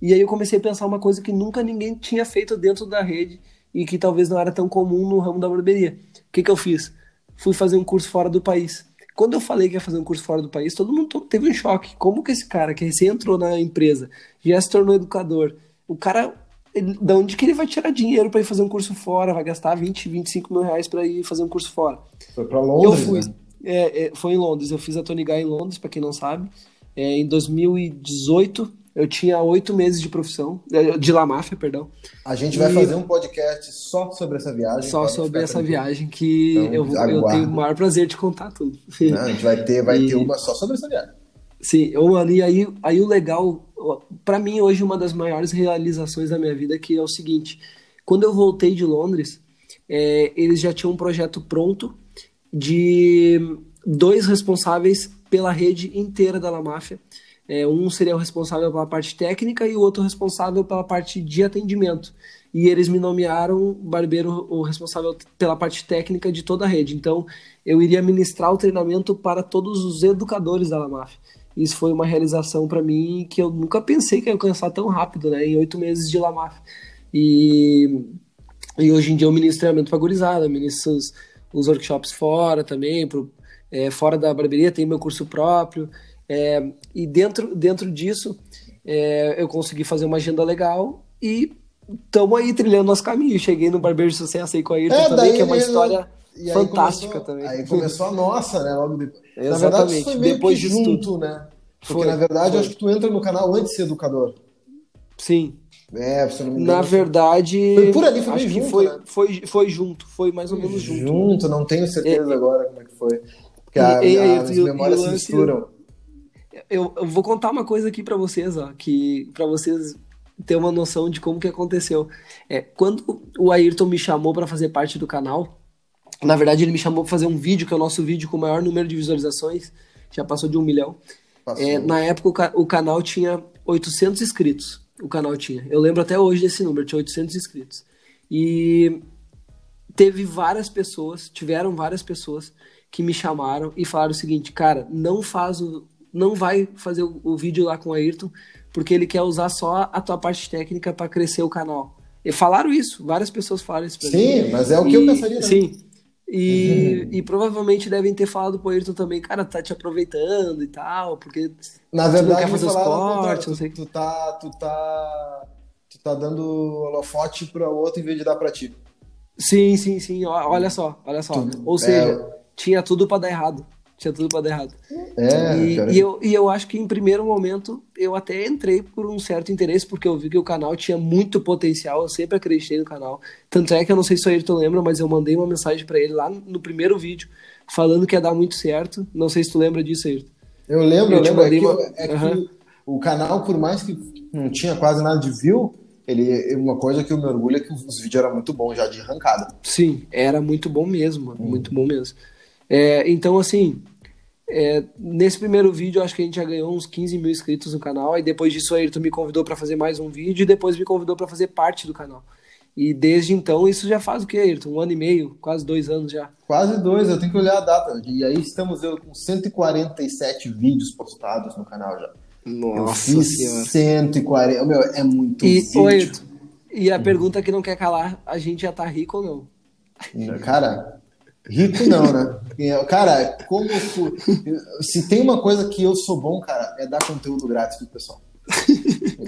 E aí eu comecei a pensar uma coisa que nunca ninguém tinha feito dentro da rede e que talvez não era tão comum no ramo da barbearia. O que, que eu fiz? Fui fazer um curso fora do país. Quando eu falei que ia fazer um curso fora do país, todo mundo teve um choque. Como que esse cara, que recém entrou na empresa, já se tornou educador, o cara, ele, da onde que ele vai tirar dinheiro para ir fazer um curso fora? Vai gastar 20, 25 mil reais para ir fazer um curso fora. Foi para Londres? Eu fui. Né? É, é, foi em Londres. Eu fiz a Tony Guy em Londres, para quem não sabe. É, em 2018, eu tinha oito meses de profissão, eh, de La Máfia, perdão. A gente vai e... fazer um podcast só sobre essa viagem. Só sobre essa viagem que então, eu, eu, tenho o maior prazer de contar tudo. Não, a gente vai ter, vai e... ter uma só sobre essa viagem. Sim, eu, e aí, aí o legal, para mim hoje uma das maiores realizações da minha vida é que é o seguinte, quando eu voltei de Londres, é, eles já tinham um projeto pronto de dois responsáveis pela rede inteira da La Máfia, é, um seria o responsável pela parte técnica e o outro responsável pela parte de atendimento. E eles me nomearam barbeiro o responsável pela parte técnica de toda a rede. Então, eu iria ministrar o treinamento para todos os educadores da Lamaf. Isso foi uma realização para mim que eu nunca pensei que ia alcançar tão rápido, né? Em oito meses de Lamaf. E, e hoje em dia eu ministro treinamento para gurizada, ministro os, os workshops fora também, pro, é, fora da barbearia, tem meu curso próprio. É, e dentro, dentro disso, é, eu consegui fazer uma agenda legal e estamos aí trilhando nosso caminho. Cheguei no Barbeiro de Sucesso aí com a Ayrton é, também, que é uma história fantástica começou, também. Aí começou a nossa, né? Logo depois. Exatamente. Na verdade, depois que junto, tudo. né? Porque foi, na verdade, foi. acho que tu entra no canal antes de ser educador. Sim. É, se não me engano. Na verdade. Foi por ali, foi acho junto, que foi, né? foi, foi junto, foi mais ou menos junto. Junto, não tenho certeza é, agora como é que foi. Porque e, a, e, as e, memórias se misturam eu, eu vou contar uma coisa aqui para vocês, ó, que para vocês ter uma noção de como que aconteceu. É, quando o Ayrton me chamou para fazer parte do canal, na verdade ele me chamou para fazer um vídeo, que é o nosso vídeo com o maior número de visualizações, já passou de um milhão. É, na época o, o, canal tinha 800 inscritos, o canal tinha. Eu lembro até hoje desse número, tinha 800 inscritos. E teve várias pessoas, tiveram várias pessoas que me chamaram e falaram o seguinte, cara, não faz o, não vai fazer o, o vídeo lá com o Ayrton, porque ele quer usar só a tua parte técnica para crescer o canal. E falaram isso, várias pessoas falaram isso pra sim, mim. Sim, mas é o que e, eu pensaria. Sim. E, uhum. e provavelmente devem ter falado pro Ayrton também, cara, tá te aproveitando e tal, porque na verdade, não quer fazer os cortes, não sei. Tu, tu, tá, tu tá, tu tá dando holofote para outro em vez de dar para ti. Sim, sim, sim. Olha só, olha só. Tu, Ou seja, é... tinha tudo para dar errado tinha tudo para dar errado. É, e, e, eu, e eu acho que em primeiro momento eu até entrei por um certo interesse, porque eu vi que o canal tinha muito potencial, eu sempre acreditei no canal. Tanto é que eu não sei se o Ayrton lembra, mas eu mandei uma mensagem para ele lá no primeiro vídeo, falando que ia dar muito certo. Não sei se tu lembra disso, Ayrton. Eu lembro, eu, eu lembro. É que, uma... é que uhum. o canal, por mais que não tinha quase nada de view, ele, uma coisa que eu me orgulho é que os vídeos eram muito bons já de arrancada. Sim, era muito bom mesmo, hum. muito bom mesmo. É, então, assim, é, nesse primeiro vídeo, acho que a gente já ganhou uns 15 mil inscritos no canal. E depois disso, o Ayrton me convidou para fazer mais um vídeo e depois me convidou para fazer parte do canal. E desde então, isso já faz o que, Ayrton? Um ano e meio, quase dois anos já. Quase dois, eu tenho que olhar a data. E aí estamos eu com 147 vídeos postados no canal já. Nossa eu fiz senhora. 140. Meu, é muito e, vídeo. Ayrton, e a hum. pergunta que não quer calar, a gente já tá rico ou não? Cara, Rico não, né? Cara, como se tem uma coisa que eu sou bom, cara, é dar conteúdo grátis pro pessoal.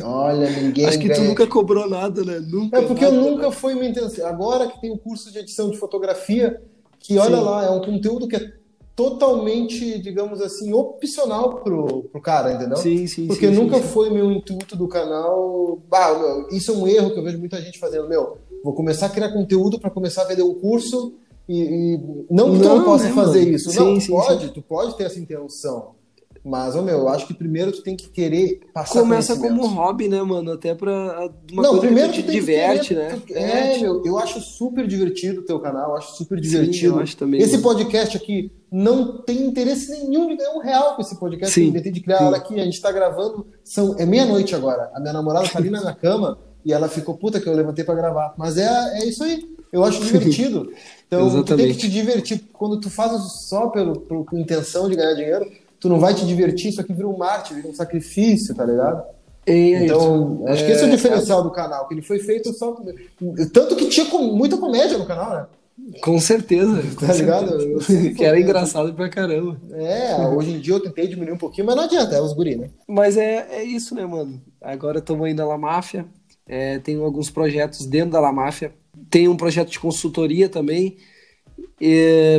Olha, ninguém. Acho que ganha. tu nunca cobrou nada, né? Nunca. É porque nada, eu nunca né? fui minha intenção. Agora que tem o um curso de edição de fotografia, que olha Sim. lá, é um conteúdo que é totalmente, digamos assim, opcional pro, pro cara, entendeu? Sim, sim. Porque sim, nunca sim, foi meu intuito do canal. Ah, meu, isso é um erro que eu vejo muita gente fazendo. Meu, vou começar a criar conteúdo para começar a vender um curso e, e não que tu não possa né, fazer mano. isso. Sim, não, sim, pode, sim. tu pode ter essa intenção. Mas, ô meu, eu acho que primeiro tu tem que querer passar Começa como hobby, né, mano? Até pra uma não, primeiro que te diverte, querer, né? Tu, é, é meu, eu acho super divertido o teu canal, acho super divertido. Sim, eu acho também, esse mano. podcast aqui não tem interesse nenhum de ganhar um real com esse podcast. Sim, eu inventei de criar sim. aqui, a gente tá gravando, são, é meia-noite agora. A minha namorada tá ali na minha cama e ela ficou puta que eu levantei para gravar. Mas é, é isso aí. Eu acho divertido. Então, Exatamente. tu tem que te divertir. Quando tu faz só pelo, pelo, com intenção de ganhar dinheiro, tu não vai te divertir, isso aqui vira um mártir, vira um sacrifício, tá ligado? É então, acho que esse é o é, diferencial é... do canal, que ele foi feito só. Tanto que tinha muita comédia no canal, né? Com certeza. Tá com ligado? Certeza. que era engraçado pra caramba. É, hoje em dia eu tentei diminuir um pouquinho, mas não adianta, é os guri, né? Mas é, é isso, né, mano? Agora estamos indo La Máfia, é, tenho alguns projetos dentro da La Máfia tem um projeto de consultoria também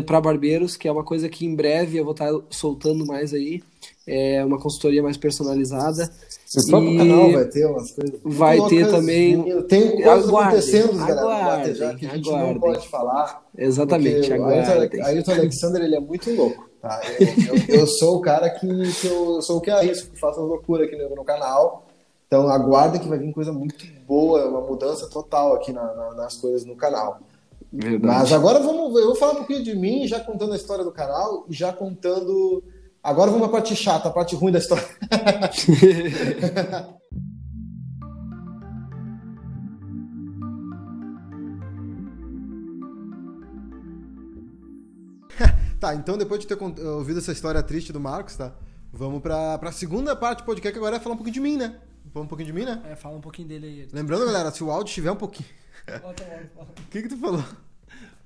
para barbeiros, que é uma coisa que em breve eu vou estar tá soltando mais aí. É uma consultoria mais personalizada. O próprio canal vai ter umas coisas. Vai ter também. Tem coisas aguardem, acontecendo, galera, já que a gente aguardem. não pode falar. Exatamente, aguardem. Ayrton Alexander ele é muito louco. Tá? Eu, eu, eu, sou o cara que, que eu sou o que arrisco, que faço as loucuras aqui no, no canal. Então aguarda que vai vir coisa muito boa, uma mudança total aqui na, na, nas coisas no canal. Verdade. Mas agora vamos, eu vou falar um pouquinho de mim, já contando a história do canal e já contando. Agora vamos para a parte chata, a parte ruim da história. tá, então depois de ter ouvido essa história triste do Marcos, tá? Vamos para a segunda parte do podcast, que agora é falar um pouquinho de mim, né? Fala um pouquinho de mim, né? É, fala um pouquinho dele aí. Lembrando, galera, se o áudio estiver um pouquinho. Volta, volta, volta. O que, que tu falou?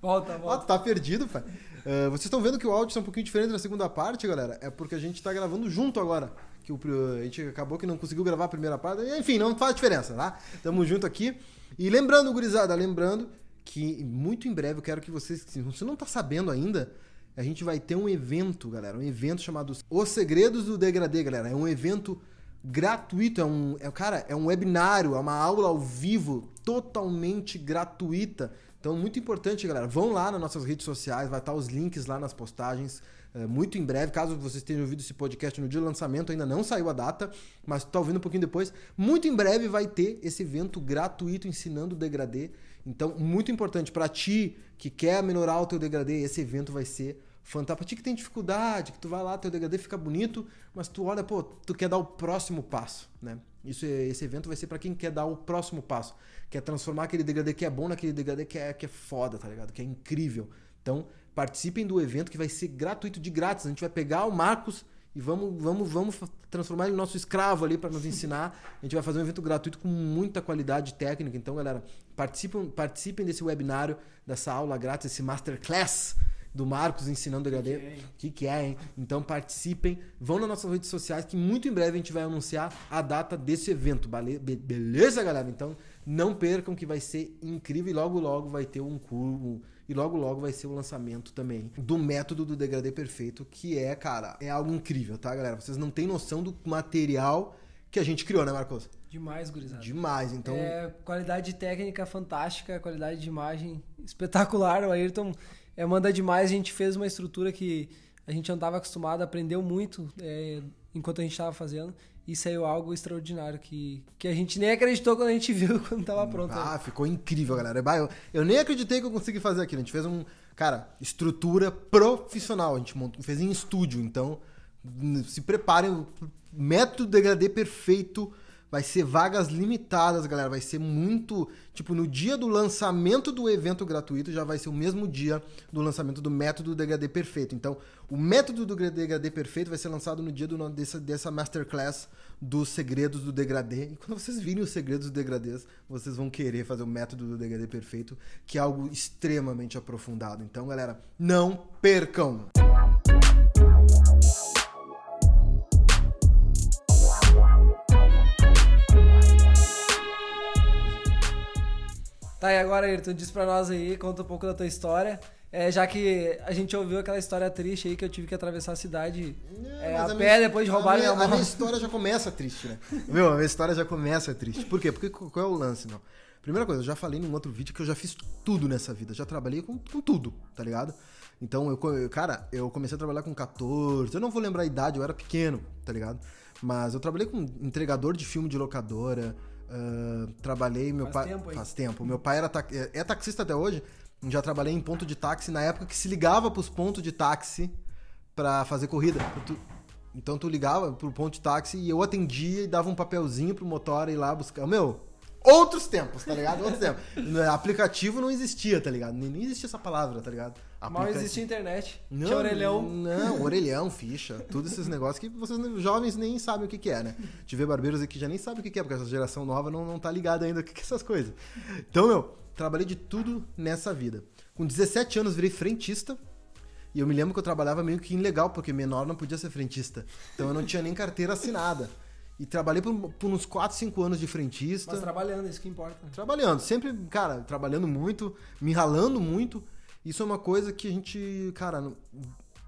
Volta, volta. Ah, tá perdido, pai. Uh, vocês estão vendo que o áudio está um pouquinho diferente na segunda parte, galera? É porque a gente tá gravando junto agora. Que o, a gente acabou que não conseguiu gravar a primeira parte. Enfim, não faz diferença, tá? Tamo junto aqui. E lembrando, gurizada, lembrando que muito em breve eu quero que vocês. Se você não tá sabendo ainda, a gente vai ter um evento, galera. Um evento chamado Os Segredos do Degradê, galera. É um evento gratuito, é um, é, cara, é um webinário, é uma aula ao vivo totalmente gratuita. Então, muito importante, galera. Vão lá nas nossas redes sociais, vai estar os links lá nas postagens. É, muito em breve, caso vocês tenham ouvido esse podcast no dia do lançamento, ainda não saiu a data, mas está ouvindo um pouquinho depois. Muito em breve vai ter esse evento gratuito ensinando o degradê. Então, muito importante para ti que quer melhorar o teu degradê, esse evento vai ser ti que tem dificuldade, que tu vai lá, teu degradê fica bonito, mas tu olha, pô, tu quer dar o próximo passo, né? Isso, é- esse evento vai ser pra quem quer dar o próximo passo. Quer transformar aquele degradê que é bom naquele degradê que é, que é foda, tá ligado? Que é incrível. Então, participem do evento que vai ser gratuito, de grátis. A gente vai pegar o Marcos e vamos, vamos, vamos transformar ele no nosso escravo ali para nos ensinar. A gente vai fazer um evento gratuito com muita qualidade técnica. Então, galera, participem, participem desse webinário, dessa aula grátis, esse masterclass do Marcos ensinando degradê. O que, que é, hein? Então participem, vão nas nossas redes sociais que muito em breve a gente vai anunciar a data desse evento. Beleza, galera? Então não percam que vai ser incrível e logo logo vai ter um curso e logo logo vai ser o lançamento também do método do degradê perfeito, que é, cara, é algo incrível, tá, galera? Vocês não têm noção do material que a gente criou, né, Marcos? Demais, gurizada. Demais, então É, qualidade técnica fantástica, qualidade de imagem espetacular. O Ayrton é, manda demais. A gente fez uma estrutura que a gente não estava acostumado, aprendeu muito é, enquanto a gente estava fazendo e saiu algo extraordinário que, que a gente nem acreditou quando a gente viu quando estava pronto. Ah, ficou incrível, galera. Eu, eu nem acreditei que eu consegui fazer aquilo. A gente fez um, cara, estrutura profissional. A gente montou, fez em estúdio. Então, se preparem. Método degradê perfeito vai ser vagas limitadas, galera. Vai ser muito. Tipo, no dia do lançamento do evento gratuito, já vai ser o mesmo dia do lançamento do método degradê perfeito. Então, o método do degradê perfeito vai ser lançado no dia do, dessa, dessa masterclass dos segredos do degradê. E quando vocês virem os segredos do degradês, vocês vão querer fazer o método do degradê perfeito, que é algo extremamente aprofundado. Então, galera, não percam! Tá, e agora, Ayrton, diz pra nós aí, conta um pouco da tua história. É, já que a gente ouviu aquela história triste aí que eu tive que atravessar a cidade é, Mas a, a pé minha- depois de a roubar minha, minha a minha história já começa triste, né? Meu, a minha história já começa triste. Por quê? Porque qual é o lance, não? Primeira coisa, eu já falei num outro vídeo que eu já fiz tudo nessa vida. Já trabalhei com, com tudo, tá ligado? Então, eu- cara, eu comecei a trabalhar com 14. Eu não vou lembrar a idade, eu era pequeno, tá ligado? Mas eu trabalhei com entregador de filme de locadora. Ah, trabalhei, meu pai. tempo, faz tempo. Meu pai era ta- é, é taxista até hoje. Já trabalhei em ponto de táxi na época que se ligava pros pontos de táxi pra fazer corrida. Tu- então tu ligava pro ponto de táxi e eu atendia e dava um papelzinho pro motora ir lá buscar. Meu, outros tempos, tá ligado? Outros tempos. Aplicativo não existia, tá ligado? Nem, nem existia essa palavra, tá ligado? Mal Aplica- existe internet. não, Tinha orelhão. Não, orelhão, ficha, todos esses negócios que vocês jovens nem sabem o que, que é, né? Tive barbeiros aqui que já nem sabem o que, que é, porque essa geração nova não, não tá ligada ainda o que, que é essas coisas. Então, meu, trabalhei de tudo nessa vida. Com 17 anos virei frentista. E eu me lembro que eu trabalhava meio que ilegal, porque menor não podia ser frentista. Então eu não tinha nem carteira assinada. E trabalhei por, por uns 4, 5 anos de frentista. Mas trabalhando, isso que importa. Trabalhando, sempre, cara, trabalhando muito, me ralando muito. Isso é uma coisa que a gente, cara,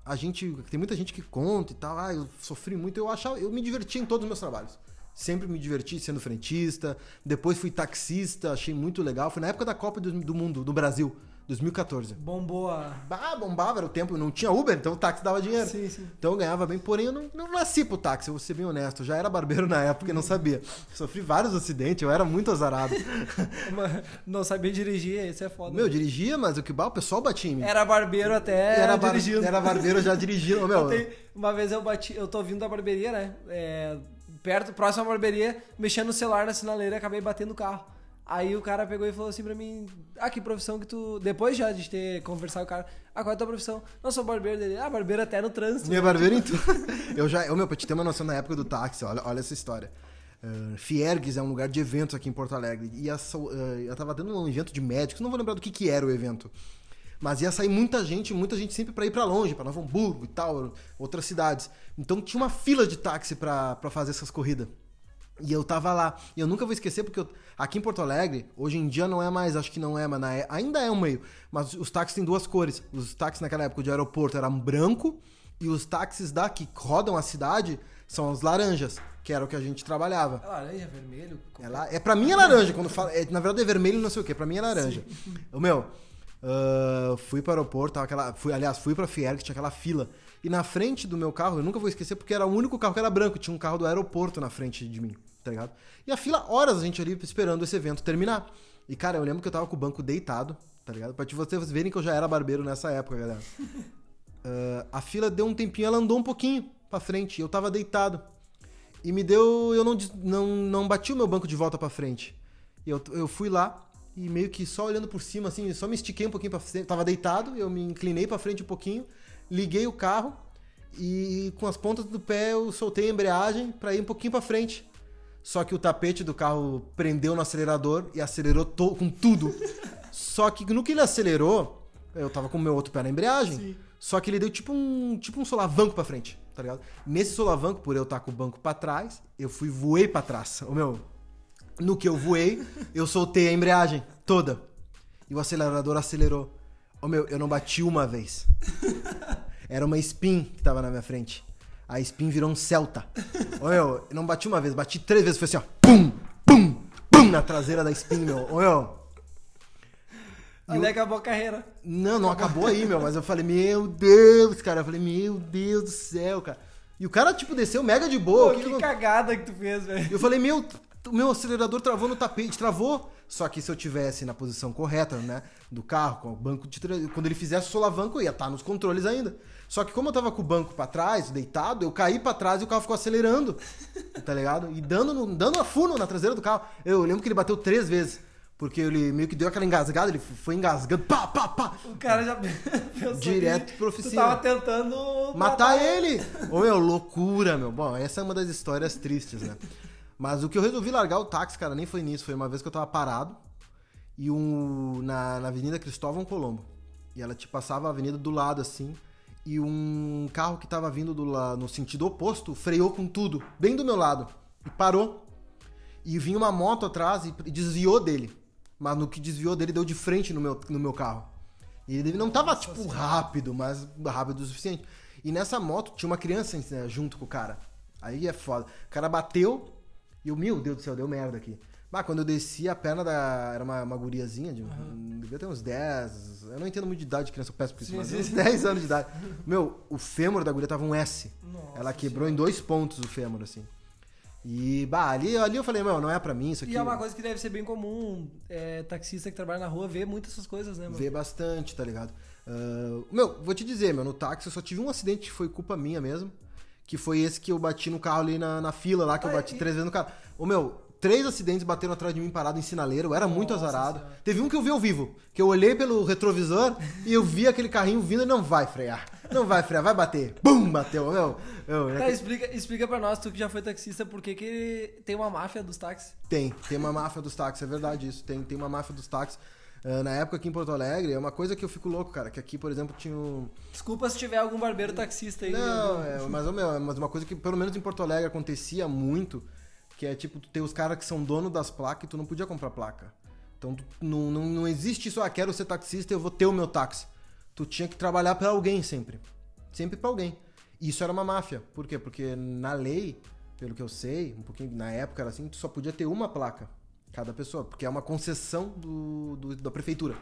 a gente, tem muita gente que conta e tal, ah, eu sofri muito, eu achava, eu me divertia em todos os meus trabalhos. Sempre me diverti sendo frentista, depois fui taxista, achei muito legal. Foi na época da Copa do, do Mundo, do Brasil, 2014. Bombou a. Bah, bombava, era o tempo, não tinha Uber, então o táxi dava dinheiro. Sim, sim. Então eu ganhava bem, porém eu não, não nasci pro táxi, eu vou ser bem honesto. Eu já era barbeiro na época e não sabia. Sofri vários acidentes, eu era muito azarado. Não sabia dirigir, isso é foda. Meu, eu dirigia, mas o que bah, o pessoal batia em mim. Era barbeiro até era, bar- dirigindo. era barbeiro já dirigindo. Meu, Tem- uma vez eu bati, eu tô vindo da barbearia, né? É, perto, próximo à barbearia, mexendo no celular na sinaleira acabei batendo o carro. Aí o cara pegou e falou assim pra mim: Ah, que profissão que tu. Depois já de ter conversado com o cara, ah, qual é a tua profissão? Não, sou barbeiro dele. Ah, barbeiro até no trânsito. minha barbeira em tudo. Eu já, eu, meu, pra te ter uma noção na época do táxi, olha, olha essa história. Uh, Fiergues é um lugar de eventos aqui em Porto Alegre. E essa, uh, eu tava dando um evento de médicos, não vou lembrar do que, que era o evento. Mas ia sair muita gente, muita gente sempre pra ir pra longe, pra Novo Hamburgo e tal, outras cidades. Então tinha uma fila de táxi pra fazer essas corridas. E eu tava lá. E eu nunca vou esquecer, porque eu- aqui em Porto Alegre, hoje em dia não é mais, acho que não é, mas na é- ainda é um meio. Mas os táxis têm duas cores. Os táxis naquela época de aeroporto eram branco, e os táxis da que rodam a cidade são os laranjas, que era o que a gente trabalhava. É laranja, vermelho. É, lá, é pra mim é laranja, quando fala. É, na verdade é vermelho não sei o que, pra mim é laranja. O meu, ah, fui pro aeroporto, tava aquela. Fui, aliás, fui pra Fier, que tinha aquela fila. E na frente do meu carro, eu nunca vou esquecer, porque era o único carro que era branco, tinha um carro do aeroporto na frente de mim, tá ligado? E a fila, horas a gente ali esperando esse evento terminar. E, cara, eu lembro que eu tava com o banco deitado, tá ligado? Pra vocês verem que eu já era barbeiro nessa época, galera. Ah, a fila deu um tempinho, ela andou um pouquinho pra frente, eu tava deitado. E me deu. Eu não, não, não bati o meu banco de volta pra frente. E eu, eu fui lá e meio que só olhando por cima, assim, só me estiquei um pouquinho pra frente. Tava deitado, eu me inclinei pra frente um pouquinho, liguei o carro e com as pontas do pé eu soltei a embreagem pra ir um pouquinho pra frente. Só que o tapete do carro prendeu no acelerador e acelerou com tudo. Só que no que ele acelerou, eu tava com o meu outro pé na embreagem. Só que ele deu tipo um, tipo um solavanco pra frente, tá ligado? Nesse solavanco, por eu estar com o banco pra trás, eu fui voei pra trás. O meu, no que eu voei, eu soltei a embreagem toda. E o acelerador acelerou. Ô meu, eu não bati uma vez. Era uma spin que tava na minha frente. A spin virou um Celta. Ô meu, eu não bati uma vez, bati três vezes. Foi assim, ó. Pum, pum, pum na traseira da spin, meu. Ô meu. Ali acabou a carreira. Não, não acabou aí, meu. Mas eu falei, meu Deus, cara. Eu falei, meu Deus do céu, cara. E o cara, tipo, desceu mega de boa. Pô, que que, cagada que tu fez, velho. Eu falei, meu, o meu acelerador travou no tapete, travou. Só que se eu tivesse na posição correta, né, do carro, com o banco de quando ele fizesse o solavanco, eu ia estar nos controles ainda. Só que como eu tava com o banco pra trás, deitado, eu caí pra trás e o carro ficou acelerando. Tá ligado? E dando, no, dando a funo na traseira do carro. Eu lembro que ele bateu três vezes. Porque ele meio que deu aquela engasgada, ele foi engasgando, pá, pá, pá. O cara já pensou Direto pro Tu oficina. tava tentando Matar ele! Ô meu, loucura, meu. Bom, essa é uma das histórias tristes, né? Mas o que eu resolvi largar o táxi, cara, nem foi nisso. Foi uma vez que eu tava parado e um. Na, na Avenida Cristóvão Colombo. E ela te passava a avenida do lado, assim. E um carro que tava vindo do, la- no sentido oposto freou com tudo, bem do meu lado. E parou. E vinha uma moto atrás e, e desviou dele. Mas no que desviou dele, deu de frente no meu, no meu carro. E ele não tava, tipo, rápido, mas rápido o suficiente. E nessa moto tinha uma criança né, junto com o cara. Aí é foda. O cara bateu e eu, meu Deus do céu, deu merda aqui. Bah, quando eu desci, a perna da. Era uma, uma guriazinha, de, devia ter uns 10. Eu não entendo muito de idade de criança, eu peço por isso, mas uns sim. 10 anos de idade. Meu, o fêmur da guria tava um S. Nossa Ela quebrou em dois pontos o fêmur, assim. E, bah, ali, ali eu falei, meu, não é pra mim isso aqui. E é uma coisa que deve ser bem comum, é, taxista que trabalha na rua vê muitas essas coisas, né, mano? Vê bastante, tá ligado? Ah, meu, vou te dizer, meu, no táxi eu só tive um acidente que foi culpa minha mesmo. Que foi esse que eu bati no carro ali na, na fila lá, que eu bati três vezes no carro. Ô meu, três acidentes bateram atrás de mim parado em sinaleiro, eu era muito Nossa azarado. Senhora. Teve um que eu vi ao vivo, que eu olhei pelo retrovisor e eu vi aquele carrinho vindo e não vai frear. Não vai frear, vai bater. Bum, bateu, meu. meu é Tá, explica, explica pra nós, tu que já foi taxista, por que que tem uma máfia dos táxis? Tem, tem uma máfia dos táxis, é verdade isso. Tem, tem uma máfia dos táxis. Ah, na época aqui em Porto Alegre, é uma coisa que eu fico louco, cara. Que aqui, por exemplo, tinha um. Desculpa se tiver algum barbeiro taxista aí. Não, é, mas, meu, é mas uma coisa que pelo menos em Porto Alegre acontecia muito, que é tipo, tu tem os caras que são dono das placas e tu não podia comprar placa. Então tu- não, não, não existe isso, ah, quero ser taxista, eu vou ter o meu táxi. Tu tinha que trabalhar pra alguém sempre. Sempre pra alguém. E isso era uma máfia. Por quê? Porque na lei, pelo que eu sei, um pouquinho na época era assim, tu só podia ter uma placa, cada pessoa, porque é uma concessão do, do- da prefeitura.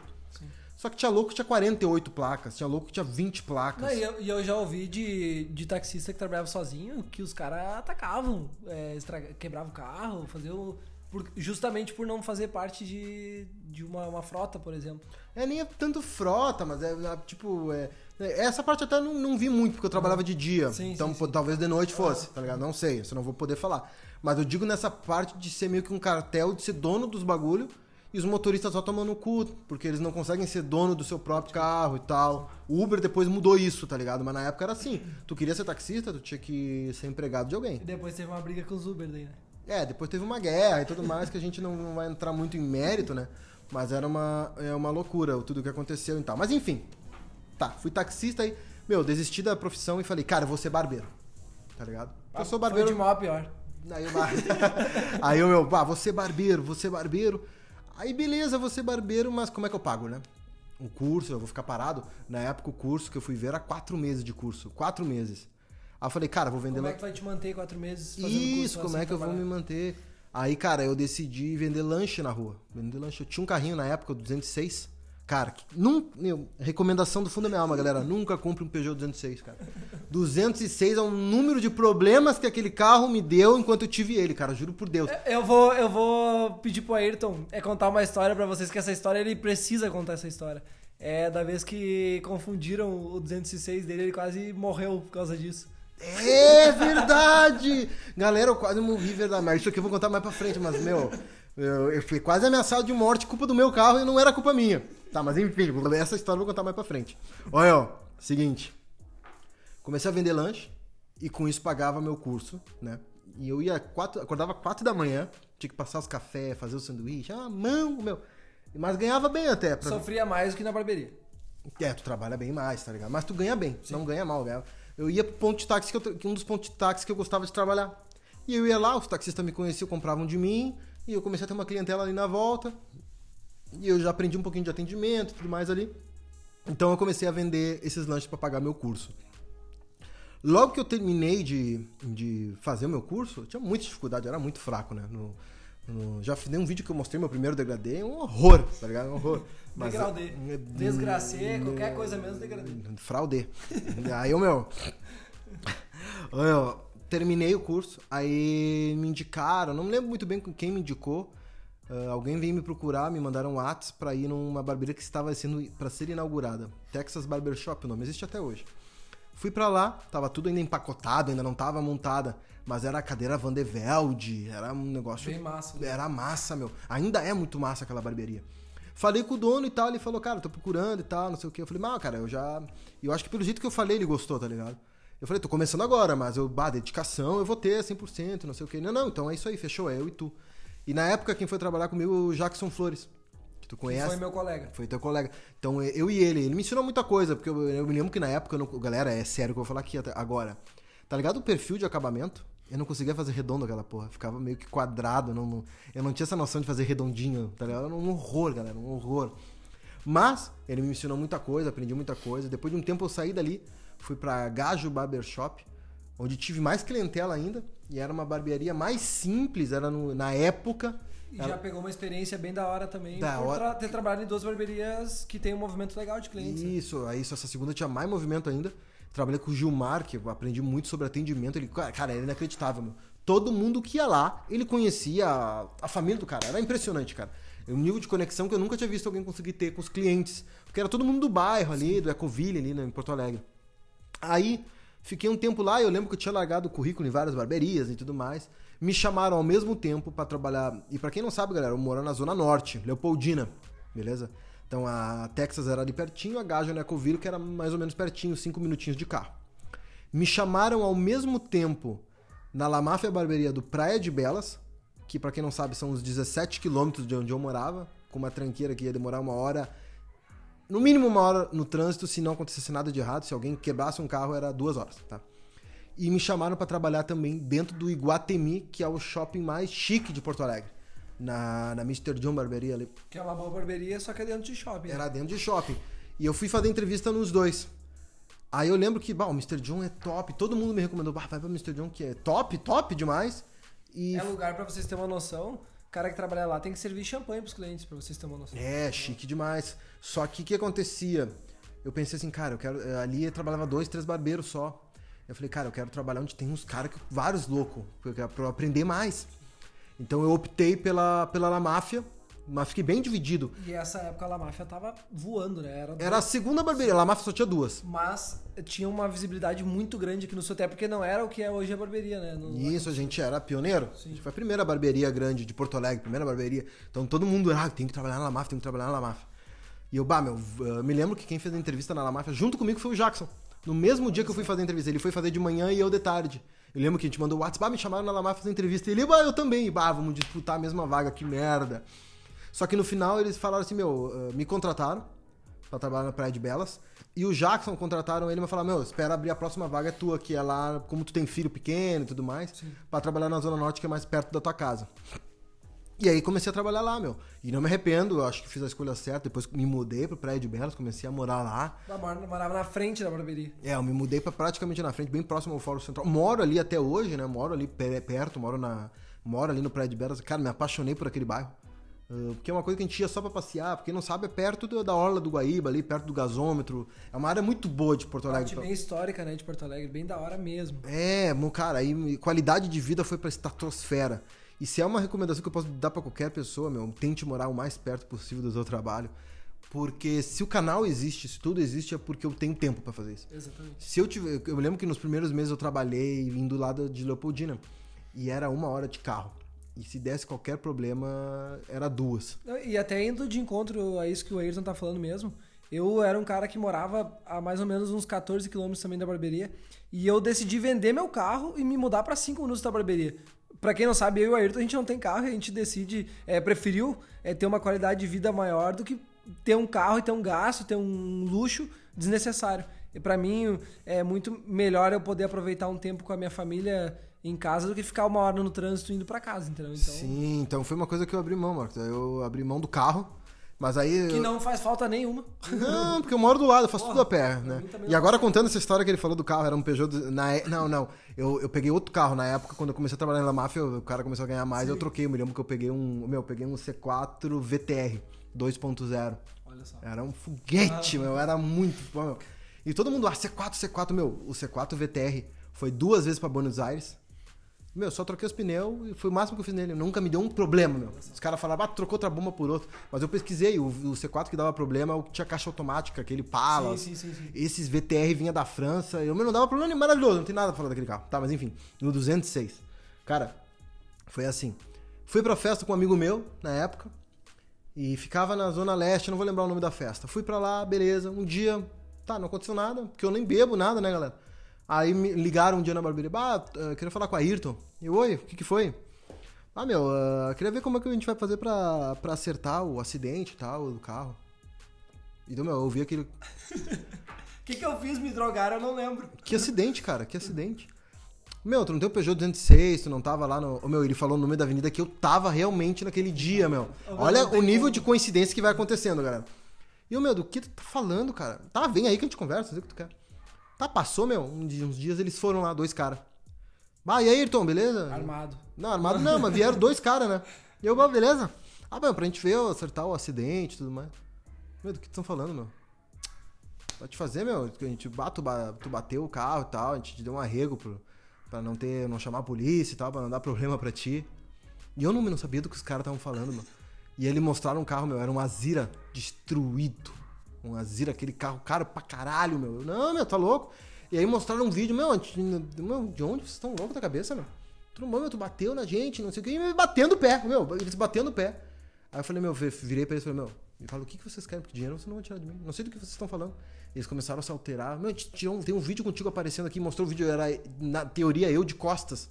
Só que tinha louco que tinha 48 placas, tinha louco que tinha 20 placas. Não, e eu, e eu já ouvi de, de taxista que trabalhava sozinho que os caras atacavam, é, estraga- quebravam o carro, faziam. por- justamente por não fazer parte de, de uma, uma frota, por exemplo. É nem é tanto frota, mas é é, tipo. É, é, essa parte até não, não vi muito, porque eu trabalhava de dia. Sim, então sim, pô, sim. talvez de noite fosse, tá ligado? Não sei, isso eu não vou poder falar. Mas eu digo nessa parte de ser meio que um cartel, de ser dono dos bagulho e os motoristas só tomando o cu, porque eles não conseguem ser dono do seu próprio carro e tal. O Uber depois mudou isso, tá ligado? Mas na época era assim. Tu queria ser taxista, tu tinha que ser empregado de alguém. E depois teve uma briga com os Uber daí, né? É, depois teve uma guerra e tudo mais que a gente não vai entrar muito em mérito, né? Mas era uma, é uma loucura tudo que aconteceu e tal. Mas enfim, tá, fui taxista aí, meu, desisti da profissão e falei, cara, eu vou ser barbeiro. Tá ligado? Eu sou barbeiro. Foi de mal a pior. Aí eu, aí eu meu, pá, vou ser barbeiro, vou ser barbeiro. Aí beleza, vou ser barbeiro, mas como é que eu pago, né? O curso, eu vou ficar parado. Na época, o curso que eu fui ver era quatro meses de curso. Quatro meses. Aí eu falei, cara, vou vender Como é que vai te manter quatro meses fazendo isso, curso como assim é que eu vou me manter? Aí, cara, eu decidi vender lanche na rua. Vender lanche. Eu tinha um carrinho na época, o 206. Cara, num, meu, recomendação do fundo da minha alma, galera. Nunca compre um Peugeot 206, cara. 206 é um número de problemas que aquele carro me deu enquanto eu tive ele, cara. Juro por Deus. Eu vou, eu vou pedir pro Ayrton é contar uma história pra vocês, que essa história ele precisa contar essa história. É da vez que confundiram o 206 dele, ele quase morreu por causa disso. É verdade! Galera, eu quase morri, verdade. Isso aqui eu vou contar mais pra frente, mas, meu, eu, eu fui quase ameaçado de morte, culpa do meu carro e não era culpa minha. Tá, mas enfim, essa história eu vou contar mais pra frente. Olha, ó, seguinte. Comecei a vender lanche e com isso pagava meu curso, né? E eu ia quatro, acordava quatro da manhã, tinha que passar os cafés, fazer o sanduíche, ah, mão, meu. Mas ganhava bem até. Pra... Sofria mais do que na barbearia. É, tu trabalha bem mais, tá ligado? Mas tu ganha bem, Sim. não ganha mal, ganha. Eu ia pro ponto de táxi, que, eu, um dos pontos de táxi que eu gostava de trabalhar. E eu ia lá, os taxistas me conheciam, compravam de mim, e eu comecei a ter uma clientela ali na volta. E eu já aprendi um pouquinho de atendimento e tudo mais ali. Então eu comecei a vender esses lanches para pagar meu curso. Logo que eu terminei de, de fazer o meu curso, eu tinha muita dificuldade, era muito fraco, né? No, no, já fiz um vídeo que eu mostrei meu primeiro degradê, um horror, tá ligado? Um horror. Mas, degradê. É, Desgracê, qualquer coisa menos degradê. Fraude. aí eu, meu. eu terminei o curso, aí me indicaram, não me lembro muito bem quem me indicou. Uh, alguém veio me procurar, me mandaram um WhatsApp para ir numa barbearia que estava sendo para ser inaugurada. Texas Barber Shop, o nome existe até hoje. Fui para lá, tava tudo ainda empacotado, ainda não tava montada, mas era a cadeira Van de Velde, era um negócio bem massa. Né? Era massa, meu. Ainda é muito massa aquela barbearia. Falei com o dono e tal, ele falou, cara, tô procurando e tal, não sei o que. Eu falei, mas, cara, eu já. Eu acho que pelo jeito que eu falei, ele gostou, tá ligado? Eu falei, tô começando agora, mas eu, bah, dedicação, eu vou ter 100%, não sei o que. Não, não, então é isso aí, fechou, é eu e tu. E na época, quem foi trabalhar comigo, o Jackson Flores. Que tu conhece. Que foi meu colega. Foi teu colega. Então, eu e ele, ele me ensinou muita coisa, porque eu, eu me lembro que na época, não, galera, é sério que eu vou falar aqui agora. Tá ligado o perfil de acabamento? Eu não conseguia fazer redondo aquela porra. Ficava meio que quadrado. Não, não, eu não tinha essa noção de fazer redondinho, tá ligado? Era um horror, galera. Um horror. Mas ele me ensinou muita coisa, aprendi muita coisa. Depois de um tempo eu saí dali, fui pra Gajo Barber Shop, onde tive mais clientela ainda. E era uma barbearia mais simples, era no, na época. E já pegou uma experiência bem da hora também da por hora... ter trabalhado em duas barbearias que tem um movimento legal de clientes. Né? Isso, aí essa segunda tinha mais movimento ainda. Trabalhei com o Gilmar, que eu aprendi muito sobre atendimento. Ele, cara, era inacreditável, meu. Todo mundo que ia lá, ele conhecia a, a família do cara. Era impressionante, cara. É um nível de conexão que eu nunca tinha visto alguém conseguir ter com os clientes. Porque era todo mundo do bairro ali, do Ecoville ali, né, em Porto Alegre. Aí, fiquei um tempo lá e eu lembro que eu tinha largado o currículo em várias barberias e tudo mais. Me chamaram ao mesmo tempo para trabalhar. E para quem não sabe, galera, eu moro na Zona Norte, Leopoldina, beleza? Então a Texas era ali pertinho, a Gaja no Ecoville, que era mais ou menos pertinho, cinco minutinhos de carro. Me chamaram ao mesmo tempo na La Máfia Barberia do Praia de Belas, que para quem não sabe são uns 17 quilômetros de onde eu morava, com uma tranqueira que ia demorar uma hora, no mínimo uma hora no trânsito, se não acontecesse nada de errado, se alguém quebrasse um carro era duas horas, tá? E me chamaram para trabalhar também dentro do Iguatemi, que é o shopping mais chique de Porto Alegre na, na Mr. John Barberia ali. Que é uma boa barbearia, só que é dentro de shopping. Era né? dentro de shopping. E eu fui fazer entrevista nos dois. Aí eu lembro que, bah, o Mr. John é top. Todo mundo me recomendou, bah, vai pra Mr. John, que é top, top demais. E... É lugar para vocês terem uma noção. O cara que trabalha lá tem que servir champanhe pros clientes, para vocês terem uma noção. É, chique demais. Só que o que acontecia? Eu pensei assim, cara, eu quero. Eh, ali eu trabalhava dois, três barbeiros só. Eu falei, cara, eu quero trabalhar onde tem uns caras, vários loucos, pra eu aprender mais. Então eu optei pela, pela La Máfia, mas fiquei bem dividido. E essa época a La Máfia tava voando, né? Era, era a segunda barbearia, a La Máfia só tinha duas. Mas tinha uma visibilidade muito grande aqui no Soté, porque não era o que é hoje a barbearia, né? No... Isso, a gente era pioneiro. Sim. A gente foi a primeira barbearia grande de Porto Alegre, primeira barbearia. Então todo mundo, ah, tem que trabalhar na La Máfia, tem que trabalhar na La Máfia. E eu, bah, meu, me lembro que quem fez a entrevista na La Máfia junto comigo foi o Jackson. No mesmo dia que eu fui fazer a entrevista. Ele foi fazer de manhã e eu de tarde. Eu lembro que a gente mandou o WhatsApp, me chamaram na Lamar fazer entrevista. E ele, bah, eu também. Bah, vamos disputar a mesma vaga, que merda. Só que no final eles falaram assim, meu, uh, me contrataram pra trabalhar na Praia de Belas. E o Jackson contrataram ele, mas falaram, meu, espera abrir a próxima vaga tua, que é lá, como tu tem filho pequeno e tudo mais, para trabalhar na Zona Norte, que é mais perto da tua casa. E aí comecei a trabalhar lá, meu. E não me arrependo, eu acho que fiz a escolha certa. Depois me mudei pro Praia de Belas, comecei a morar lá. Morava na frente da barbearia. É, eu me mudei pra praticamente na frente, bem próximo ao Fórum Central. Moro ali até hoje, né? Moro ali perto, moro na moro ali no Praia de Belas. Cara, me apaixonei por aquele bairro. Uh, porque é uma coisa que a gente ia só pra passear, porque não sabe, é perto do, da Orla do Guaíba, ali, perto do gasômetro. É uma área muito boa de Porto Alegre. Parte bem histórica, né, de Porto Alegre, bem da hora mesmo. É, cara, aí qualidade de vida foi pra estratosfera. E se é uma recomendação que eu posso dar para qualquer pessoa, meu, tente morar o mais perto possível do seu trabalho. Porque se o canal existe, se tudo existe, é porque eu tenho tempo pra fazer isso. Exatamente. Se eu tiver. Eu lembro que nos primeiros meses eu trabalhei indo lá de Leopoldina. E era uma hora de carro. E se desse qualquer problema, era duas. E até indo de encontro a isso que o Ayrton tá falando mesmo, eu era um cara que morava a mais ou menos uns 14 quilômetros também da barbearia. E eu decidi vender meu carro e me mudar para 5 minutos da barbearia. Pra quem não sabe, eu e o Ayrton, a gente não tem carro e a gente decide, é, preferiu é, ter uma qualidade de vida maior do que ter um carro e ter um gasto, ter um luxo desnecessário. E para mim é muito melhor eu poder aproveitar um tempo com a minha família em casa do que ficar uma hora no trânsito indo para casa, entendeu? Então... Sim, então foi uma coisa que eu abri mão, Marcos. Eu abri mão do carro. Mas aí. Que não faz falta nenhuma. Não, porque eu moro do lado, eu faço Porra, tudo a pé, né? E agora contando essa história que ele falou do carro, era um Peugeot. Do... Na... Não, não. Eu, eu peguei outro carro na época, quando eu comecei a trabalhar na máfia, o cara começou a ganhar mais, Sim. eu troquei. Eu me lembro que eu peguei um. Meu, eu peguei um C4 VTR 2.0. Olha só. Era um foguete, ah. meu. Era muito. Meu. E todo mundo, ah, C4, C4, meu. O C4 VTR foi duas vezes para Buenos Aires. Meu, só troquei os pneus e foi o máximo que eu fiz nele. Nunca me deu um problema, meu. Os caras falavam, ah, trocou outra bomba por outra. Mas eu pesquisei, o, o, C4 que dava problema é o que tinha caixa automática, aquele Palas. Sim, sim, sim, Esses VTR vinha da França. Eu meu, não dava problema, maravilhoso, não tem nada pra falar daquele carro. Tá, mas enfim, no 206. Cara, foi assim. Fui pra festa com um amigo meu, na época. E ficava na Zona Leste, não vou lembrar o nome da festa. Fui pra lá, beleza. Um dia, tá, não aconteceu nada, porque eu nem bebo nada, né, galera? Aí me ligaram um dia na barbearia, bah, uh, queria falar com a Ayrton. E oi, o que, que foi? Ah, meu, uh, queria ver como é que a gente vai fazer pra, pra acertar o acidente e tal do carro. Então, meu, eu ouvi aquele. O que, que eu fiz? Me drogaram, eu não lembro. Que acidente, cara, que acidente. Meu, tu não tem o Peugeot 206, tu não tava lá no. Oh, meu, ele falou no meio da avenida que eu tava realmente naquele dia, meu. Olha o nível de coincidência que vai acontecendo, galera. E o meu, do que tu tá falando, cara? Tá, vem aí que a gente conversa, sei o que tu quer. Tá, passou, meu. uns dias eles foram lá, dois caras. Ah, e aí, Ayrton, beleza? Armado. Não, armado não, mas vieram dois caras, né? E eu, beleza? Ah, meu, pra gente ver, acertar o acidente e tudo mais. Meu, do que estão falando, meu? Pra te fazer, meu, a gente bato, tu bateu o carro e tal, a gente te deu um arrego pro, pra não ter, não chamar a polícia e tal, pra não dar problema pra ti. E eu não, não sabia do que os caras estavam falando, meu. E ele mostraram um carro, meu, era um Azira destruído um Azira, aquele carro caro pra caralho, meu. Não, meu, tá louco? E aí mostraram um vídeo, meu, de onde vocês estão loucos da cabeça, meu? Tu, meu, tu bateu na gente, não sei o que, e batendo o pé, meu, eles batendo o pé. Aí eu falei, meu, virei pra eles e falei, meu, me fala o que, que vocês querem, porque dinheiro vocês não vão tirar de mim. Não sei do que vocês estão falando. Eles começaram a se alterar. Meu, tem um vídeo contigo aparecendo aqui, mostrou o vídeo, era na teoria eu de costas.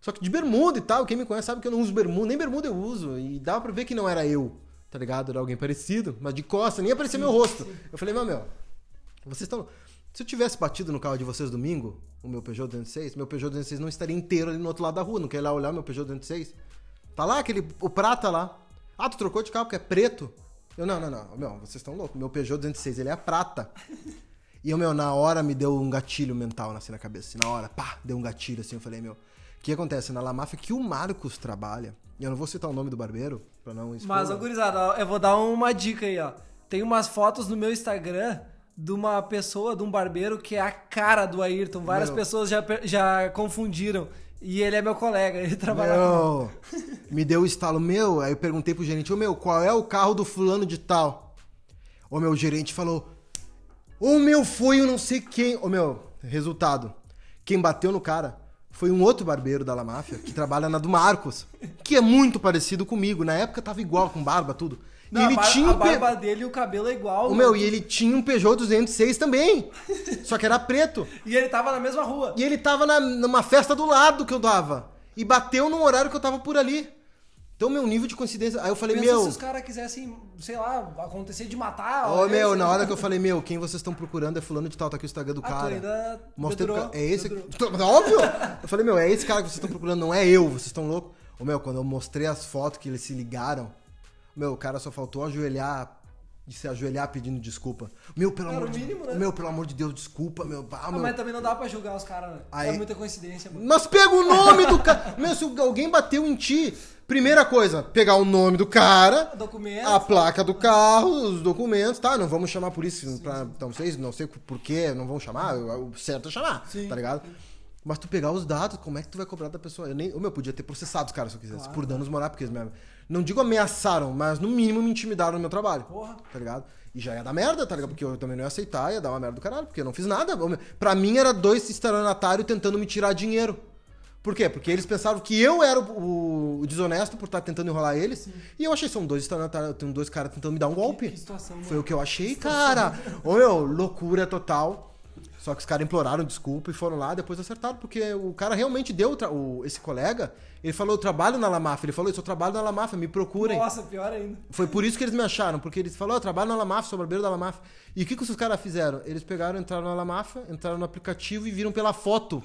Só que de bermuda e tal, quem me conhece sabe que eu não uso bermuda, nem bermuda eu uso. E dava pra ver que não era eu tá ligado? Era alguém parecido, mas de costa, nem aparecia meu rosto. Eu falei, meu, meu, vocês estão. Se eu tivesse batido no carro de vocês domingo, o meu Peugeot 206, meu Peugeot 206 não estaria inteiro ali no outro lado da rua. Não quer lá olhar meu Peugeot 206? Tá lá aquele. O prata lá. Ah, tu trocou de carro porque é preto? Eu, não, não, não. Meu, vocês estão loucos. Meu Peugeot 206, ele é prata. E o meu, na hora me deu um gatilho mental assim na cabeça. Assim, na hora, pá, deu um gatilho assim. Eu falei, meu, o que acontece? Na La Mafia que o Marcos trabalha, e eu não vou citar o nome do barbeiro, pra não expor. Mas, ô, gurizada, eu vou dar uma dica aí, ó. Tem umas fotos no meu Instagram de uma pessoa, de um barbeiro que é a cara do Ayrton. Várias meu. pessoas já, já confundiram. E ele é meu colega, ele trabalha meu, Me deu o estalo, meu. Aí eu perguntei pro gerente, ô meu, qual é o carro do fulano de tal? O meu gerente falou, o meu foi o não sei quem. Ô meu, resultado. Quem bateu no cara foi um outro barbeiro da La Máfia, que trabalha na do Marcos, que é muito parecido comigo. Na época tava igual, com barba, tudo. Não, ele a, tinha a barba Pe... dele e o cabelo é igual. O meu, e ele tinha um Peugeot 206 também. só que era preto. E ele tava na mesma rua. E ele tava na, numa festa do lado que eu dava. E bateu num horário que eu tava por ali. Então, meu nível de coincidência. Aí eu falei, Pensa meu. se os caras quisessem, sei lá, acontecer de matar. Ô, meu, na hora que eu falei, meu, quem vocês estão procurando é fulano de tal, tá aqui o Instagram do ah, cara. Ainda Mostrei pro... É esse. Óbvio! eu falei, meu, é esse cara que vocês estão procurando, não é eu, vocês estão loucos. Ô, meu, quando eu mostrei as fotos que eles se ligaram, meu, o cara só faltou ajoelhar de se ajoelhar pedindo desculpa. Meu, pelo amor mínimo, de... né? Meu, pelo amor de Deus, desculpa, meu. Ah, ah, meu... Mas também não dá pra julgar os caras, né? Aí... É muita coincidência, mano. Mas pega o nome do cara. meu, se alguém bateu em ti, primeira coisa, pegar o nome do cara, a placa do carro, os documentos, tá? Não vamos chamar a polícia sim, pra. Sim. Não sei, não sei porquê, não vamos chamar. O certo é chamar, sim. tá ligado? Mas tu pegar os dados, como é que tu vai cobrar da pessoa? Eu nem, o meu podia ter processado os caras se eu quisesse, Claro. por danos morais, porque eles me, não digo ameaçaram, mas no mínimo me intimidaram no meu trabalho. Porra. Tá ligado? E já ia dar merda, tá ligado? Porque eu também não ia aceitar, ia dar uma merda do caralho, porque eu não fiz nada. Pra mim era dois estelionatários tentando me tirar dinheiro. Por quê? Porque eles pensavam que eu era o, o- desonesto por estar tentando enrolar eles. E eu achei que são dois estelionatários, tem dois caras tentando me dar um golpe. Que situação, Foi o que eu achei, cara. Ô, meu, loucura total. Só que os caras imploraram desculpa e foram lá, depois acertaram, porque o cara realmente deu, o, esse colega, ele falou, eu trabalho na Lamaf. Ele falou, isso, eu trabalho na Lamaf, me procurem. Nossa, pior ainda. Foi por isso que eles me acharam, porque eles falaram, eu trabalho na Lamaf, sou barbeiro da Lamaf. E o que, que os caras fizeram? Eles pegaram, entraram na Lamaf, entraram no aplicativo e viram pela foto.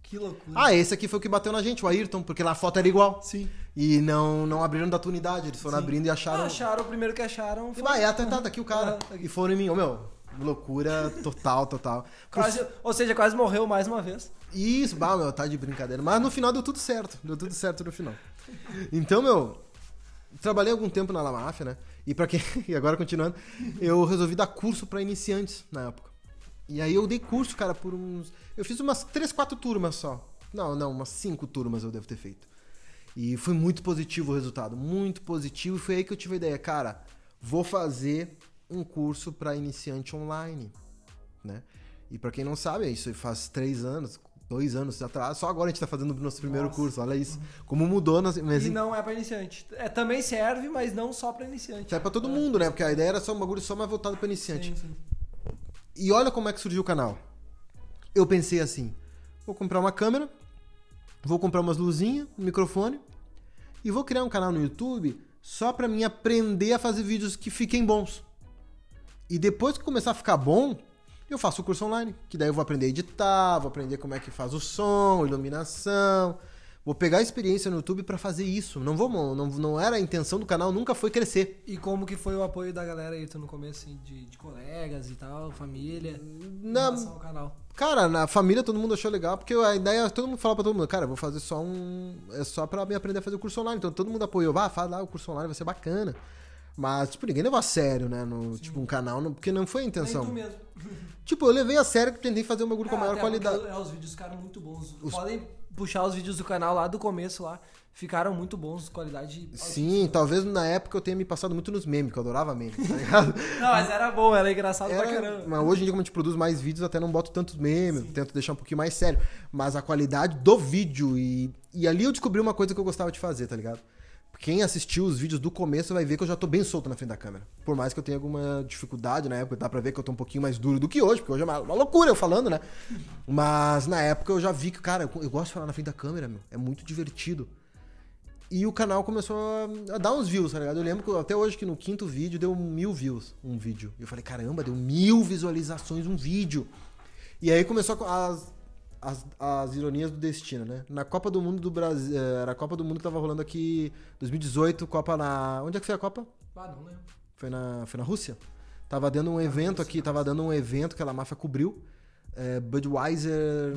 Que loucura. Ah, esse aqui foi o que bateu na gente, o Ayrton, porque na foto era igual. Sim. E não, não abriram da tua unidade, eles foram Sim. abrindo e acharam. Ah, acharam, o primeiro que acharam E foi... vai, é atentado tá aqui o cara. Ah, tá aqui. E foram em mim. Ô, meu, loucura total, total. Quase, ou seja, quase morreu mais uma vez. Isso, bah, meu, tá de brincadeira. Mas no final deu tudo certo. Deu tudo certo no final. Então, meu, trabalhei algum tempo na Lamaf, né? E para quem. E agora continuando, eu resolvi dar curso para iniciantes na época. E aí eu dei curso, cara, por uns. Eu fiz umas 3, 4 turmas só. Não, não, umas 5 turmas eu devo ter feito. E foi muito positivo o resultado, muito positivo. E foi aí que eu tive a ideia, cara, vou fazer um curso para iniciante online, né? E para quem não sabe, isso faz três anos, dois anos atrás, só agora a gente tá fazendo o nosso primeiro Nossa. curso, olha isso. Como mudou, nas, mas E não é pra iniciante. É, também serve, mas não só pra iniciante. serve pra todo mundo, né? Porque a ideia era só um bagulho só mais voltado para iniciante. Sim, sim. E olha como é que surgiu o canal. Eu pensei assim: vou comprar uma câmera, vou comprar umas luzinhas, um microfone e vou criar um canal no YouTube só pra mim aprender a fazer vídeos que fiquem bons. E depois que começar a ficar bom, eu faço o curso online, que daí eu vou aprender a editar, vou aprender como é que faz o som, iluminação. Vou pegar a experiência no YouTube pra fazer isso. Não vou, não, não era a intenção do canal, nunca foi crescer. E como que foi o apoio da galera aí, tu no começo, assim, de, de colegas e tal, família, Na- ao canal? Cara, na família todo mundo achou legal, porque a ideia, todo mundo fala pra todo mundo, cara, vou fazer só um. É só pra me aprender a fazer o curso online. Então todo mundo apoiou, vá, faz lá o curso online, vai ser bacana. Mas, tipo, ninguém levou a sério, né? No, tipo, um canal, no- porque não foi a Nem intenção. tu mesmo. Tipo, eu levei a sério que tentei fazer um bagulho com a maior qualidade. é, os vídeos ficaram muito bons. Os- Podem puxar os vídeos do canal lá do começo lá. Ficaram muito bons, qualidade. Sim, talvez na época eu tenha me passado muito nos memes, que eu adorava memes, tá ligado? Não, mas era bom, era engraçado pra Era- caramba. mas hoje em dia, como a gente produz mais vídeos, até não boto tantos memes, tento deixar um pouquinho mais sério. Mas a qualidade do vídeo e, e ali eu descobri uma coisa que eu gostava de fazer, tá ligado? Quem assistiu os vídeos do começo vai ver que eu já tô bem solto na frente da câmera. Por mais que eu tenha alguma dificuldade na época, dá pra ver que eu tô um pouquinho mais duro do que hoje, porque hoje é uma, uma loucura eu falando, né? Mas na época eu já vi que, cara, eu, eu gosto de falar na frente da câmera, meu. É muito divertido. E o canal começou a, a dar uns views, tá ligado? Eu lembro que até hoje que no quinto vídeo deu mil views um vídeo. E eu falei, caramba, deu mil visualizações um vídeo. E aí começou a- as, as, as ironias do destino, né? Na Copa do Mundo do Brasil. Era a Copa do Mundo que tava rolando aqui 2018, Copa na. Onde é que foi a Copa? Ah, não lembro. Foi na, foi na Rússia? Tava dando um evento aqui, tava dando um evento que a La Mafia cobriu. É, Budweiser.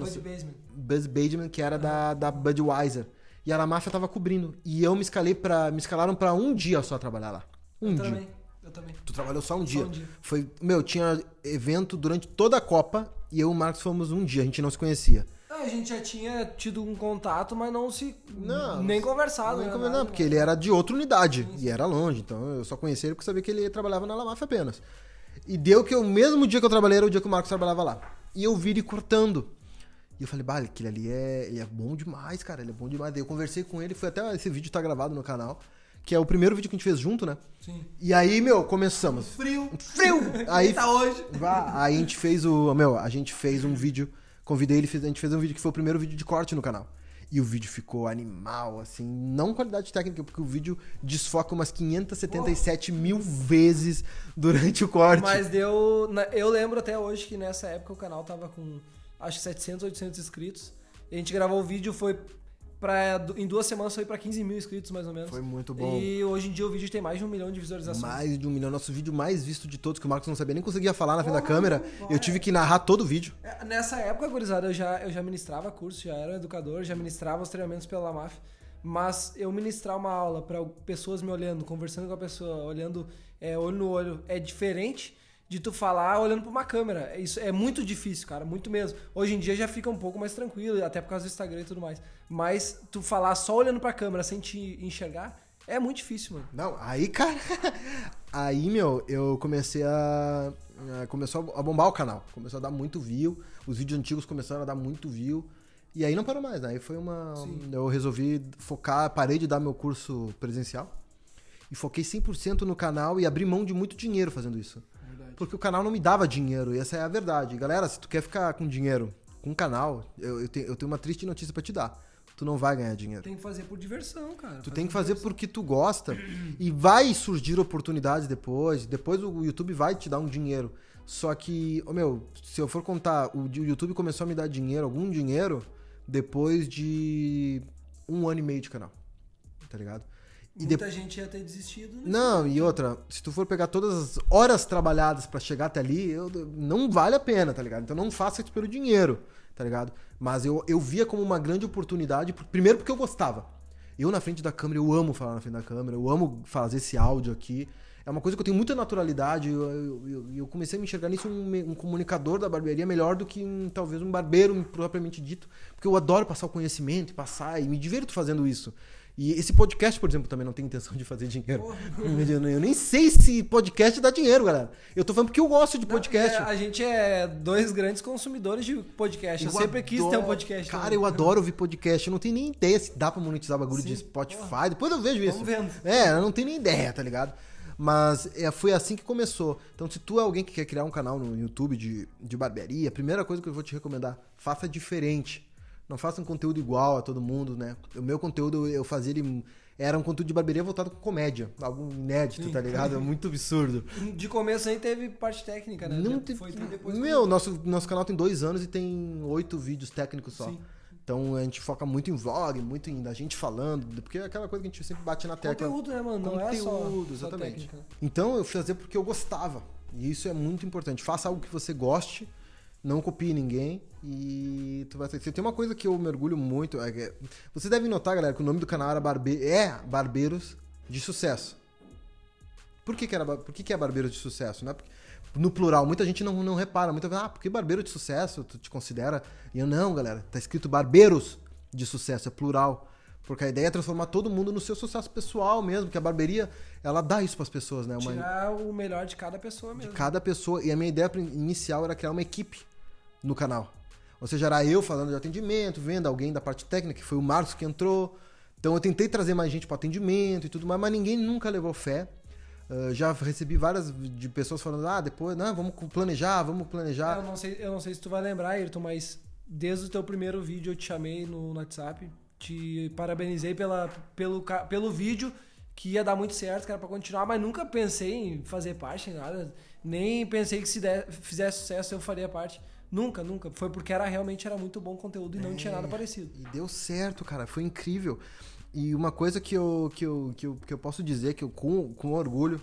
Bud Bateman, que era da, da Budweiser. E a La Mafia tava cobrindo. E eu me escalei para Me escalaram pra um dia só trabalhar lá. Um eu dia. também. Eu também. Tu trabalhou só um Só dia. um dia. Foi. Meu, tinha evento durante toda a Copa e eu e o Marcos fomos um dia, a gente não se conhecia. Ah, a gente já tinha tido um contato, mas não se. Não, nem conversado. não, né, não, porque ele era de outra unidade e era longe, então eu só conhecia ele porque sabia que ele trabalhava na La Mafia apenas. E deu que o mesmo dia que eu trabalhei era o dia que o Marcos trabalhava lá. E eu vi ele cortando. E eu falei, bah, aquele ali é, ele é bom demais, cara, ele é bom demais. Daí eu conversei com ele, foi até esse vídeo tá gravado no canal, que é o primeiro vídeo que a gente fez junto, né? Sim. E aí, meu, começamos. Frio. Frio! Aí, tá hoje. Aí a gente fez o. Meu, a gente fez um vídeo. Convidei ele, a gente fez um vídeo que foi o primeiro vídeo de corte no canal. E o vídeo ficou animal, assim, não qualidade técnica, porque o vídeo desfoca umas 577 mil vezes durante o corte. Mas deu. Eu lembro até hoje que nessa época o canal tava com acho que 700, 800 inscritos. E a gente gravou o vídeo, foi pra. Em duas semanas foi pra 15 mil inscritos, mais ou menos. Foi muito bom. E hoje em dia o vídeo tem mais de um milhão de visualizações. Mais de um milhão. Nosso vídeo mais visto de todos, que o Marcos não sabia nem conseguia falar na frente da Porra, câmera. Eu tive que narrar todo o vídeo. É, Nessa época, gurizada, eu já, eu já ministrava curso, já era um educador, já ministrava os treinamentos pela Lamaf. Mas eu ministrar uma aula para pessoas me olhando, conversando com a pessoa, olhando é, olho no olho, é diferente de tu falar olhando pra uma câmera. Isso é muito difícil, cara, muito mesmo. Hoje em dia já fica um pouco mais tranquilo, até por causa do Instagram e tudo mais. Mas tu falar só olhando pra câmera sem te enxergar é muito difícil, mano. Não, aí, cara. Aí, meu, eu comecei a. Começou a bombar o canal. Começou a dar muito view. Os vídeos antigos começaram a dar muito view. E aí não parou mais, né? Aí foi uma. Sim. Eu resolvi focar, parei de dar meu curso presencial. E foquei 100% no canal e abri mão de muito dinheiro fazendo isso. Verdade. Porque o canal não me dava dinheiro, e essa é a verdade. Galera, se tu quer ficar com dinheiro com o canal, eu, eu, tenho, eu tenho uma triste notícia para te dar tu não vai ganhar dinheiro. Tem que fazer por diversão, cara. Tu tem que fazer diversão. porque tu gosta e vai surgir oportunidades depois. Depois o YouTube vai te dar um dinheiro. Só que, oh meu, se eu for contar, o YouTube começou a me dar dinheiro, algum dinheiro, depois de um ano e meio de canal. Tá ligado? E Muita de... gente ia ter desistido. Né? Não, e outra, se tu for pegar todas as horas trabalhadas para chegar até ali, eu, não vale a pena, tá ligado? Então não faça isso pelo dinheiro tá ligado? Mas eu, eu via como uma grande oportunidade, primeiro porque eu gostava. Eu na frente da câmera, eu amo falar na frente da câmera, eu amo fazer esse áudio aqui. É uma coisa que eu tenho muita naturalidade. Eu, eu, eu comecei a me enxergar nisso um, um, comunicador da barbearia melhor do que um, talvez um barbeiro propriamente dito. Porque eu adoro passar o conhecimento passar, e me divirto fazendo isso. E esse podcast, por exemplo, também não tem intenção de fazer dinheiro. Eu nem sei se podcast dá dinheiro, galera. Eu tô falando porque eu gosto de podcast. Não, é, a gente é dois grandes consumidores de podcast. Eu, eu sempre adoro, quis ter um podcast. Cara, eu adoro ouvir podcast. Eu não tenho nem ideia se dá pra monetizar bagulho Sim. de Spotify. Porra. Depois eu vejo isso. Vendo. É, eu não tenho nem ideia, tá ligado? Mas é, foi assim que começou. Então, se tu é alguém que quer criar um canal no YouTube de, de barbearia, a primeira coisa que eu vou te recomendar, faça diferente. Não faça um conteúdo igual a todo mundo, né? O meu conteúdo, eu fazia ele. Era um conteúdo de barbearia voltado com comédia. Algo inédito, Sim. tá ligado? É muito absurdo. De começo aí teve parte técnica, né? Não te... Foi depois Meu, nosso, nosso canal tem dois anos e tem oito vídeos técnicos só. Sim. Então a gente foca muito em vlog, muito em a gente falando, porque é aquela coisa que a gente sempre bate na tecla. Conteúdo, né, mano? Não é Conteúdo, é só, exatamente. Só então eu fazia porque eu gostava. E isso é muito importante. Faça algo que você goste não copie ninguém e tu vai. Tem uma coisa que eu mergulho muito. É que... Você deve notar, galera, que o nome do canal era Barbe... é Barbeiros de Sucesso. Por que, que, era, por que, que é Barbeiros de Sucesso? Não é porque... No plural, muita gente não, não repara. Muita vezes, ah, por que barbeiro de sucesso? Tu te considera? E eu, não, galera, tá escrito barbeiros de sucesso, é plural. Porque a ideia é transformar todo mundo no seu sucesso pessoal mesmo, que a barbearia, ela dá isso para as pessoas, né? Uma... Tirar o melhor de cada pessoa mesmo. De cada pessoa. E a minha ideia inicial era criar uma equipe no canal. Ou seja, era eu falando de atendimento, vendo alguém da parte técnica, que foi o Marcos que entrou. Então eu tentei trazer mais gente para atendimento e tudo mais, mas ninguém nunca levou fé. Uh, já recebi várias de pessoas falando, ah, depois, não, vamos planejar, vamos planejar. Eu não sei, eu não sei se tu vai lembrar, Ayrton, mas desde o teu primeiro vídeo eu te chamei no WhatsApp te parabenizei pela, pelo, pelo vídeo, que ia dar muito certo, que era pra continuar, mas nunca pensei em fazer parte, nada. Nem pensei que se der, fizesse sucesso eu faria parte. Nunca, nunca. Foi porque era realmente era muito bom conteúdo e não tinha nada é, parecido. E deu certo, cara. Foi incrível. E uma coisa que eu, que eu, que eu, que eu posso dizer, que eu com, com orgulho,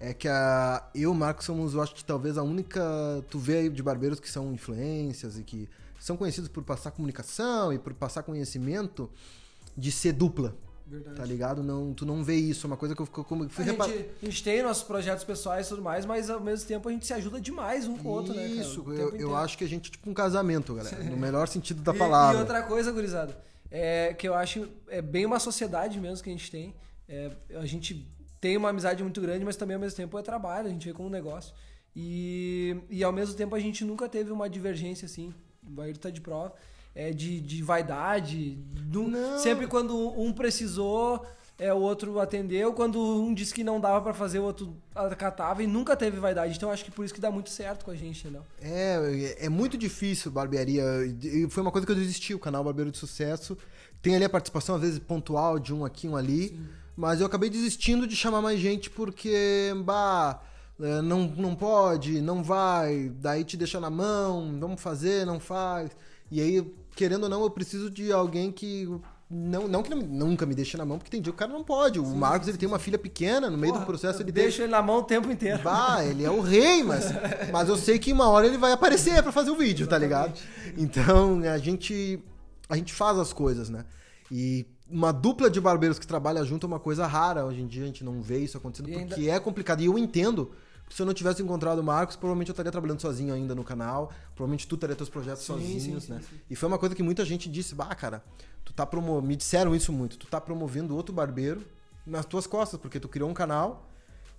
é que a, eu e o Marcos somos, eu acho que talvez a única. Tu vê aí de barbeiros que são influências e que são conhecidos por passar comunicação e por passar conhecimento de ser dupla. Verdade. Tá ligado? Não, tu não vê isso, é uma coisa que eu, eu fui a, gente, a gente tem nossos projetos pessoais e tudo mais, mas ao mesmo tempo a gente se ajuda demais um com o outro, né? Isso, eu, eu acho que a gente é tipo um casamento, galera. no melhor sentido da palavra. E, outra coisa, gurizada, é que eu acho é bem uma sociedade mesmo que a gente tem. É, a gente tem uma amizade muito grande, mas também ao mesmo tempo é trabalho, a gente vê como um negócio. E, e ao mesmo tempo a gente nunca teve uma divergência assim o Ayrton tá de prova, é, de, de vaidade. Do, sempre quando um precisou, é, o outro atendeu. Quando um disse que não dava para fazer, o outro acatava e nunca teve vaidade. Então acho que por isso que dá muito certo com a gente, entendeu? É, é muito difícil barbearia. Foi uma coisa que eu desisti, o canal Barbeiro de Sucesso. Tem ali a participação, às vezes, pontual, de um aqui, um ali. Sim. Mas eu acabei desistindo de chamar mais gente porque, bah é, não, não pode, não vai, daí te deixa na mão, vamos fazer, não faz. E aí, querendo ou não, eu preciso de alguém que. Não, não que não, nunca me deixe na mão, porque tem dia que o cara não pode. O sim, Marcos sim, ele tem uma filha pequena, no meio Porra, do processo ele deixa ele na mão o tempo inteiro. Bah, ele é o rei, mas, mas eu sei que uma hora ele vai aparecer para fazer o vídeo, Exatamente. tá ligado? Então a gente a gente faz as coisas, né? E uma dupla de barbeiros que trabalha junto é uma coisa rara. Hoje em dia a gente não vê isso acontecendo, porque é complicado. E eu entendo Se eu não tivesse encontrado o Marcos, provavelmente eu estaria trabalhando sozinho ainda no canal. Provavelmente tu teria teus projetos Sim, sozinhos, sim, né? sim. E foi uma coisa que muita gente disse, bah, cara, tu tá promovendo. Me disseram isso muito, tu tá promovendo outro barbeiro nas tuas costas, porque tu criou um canal,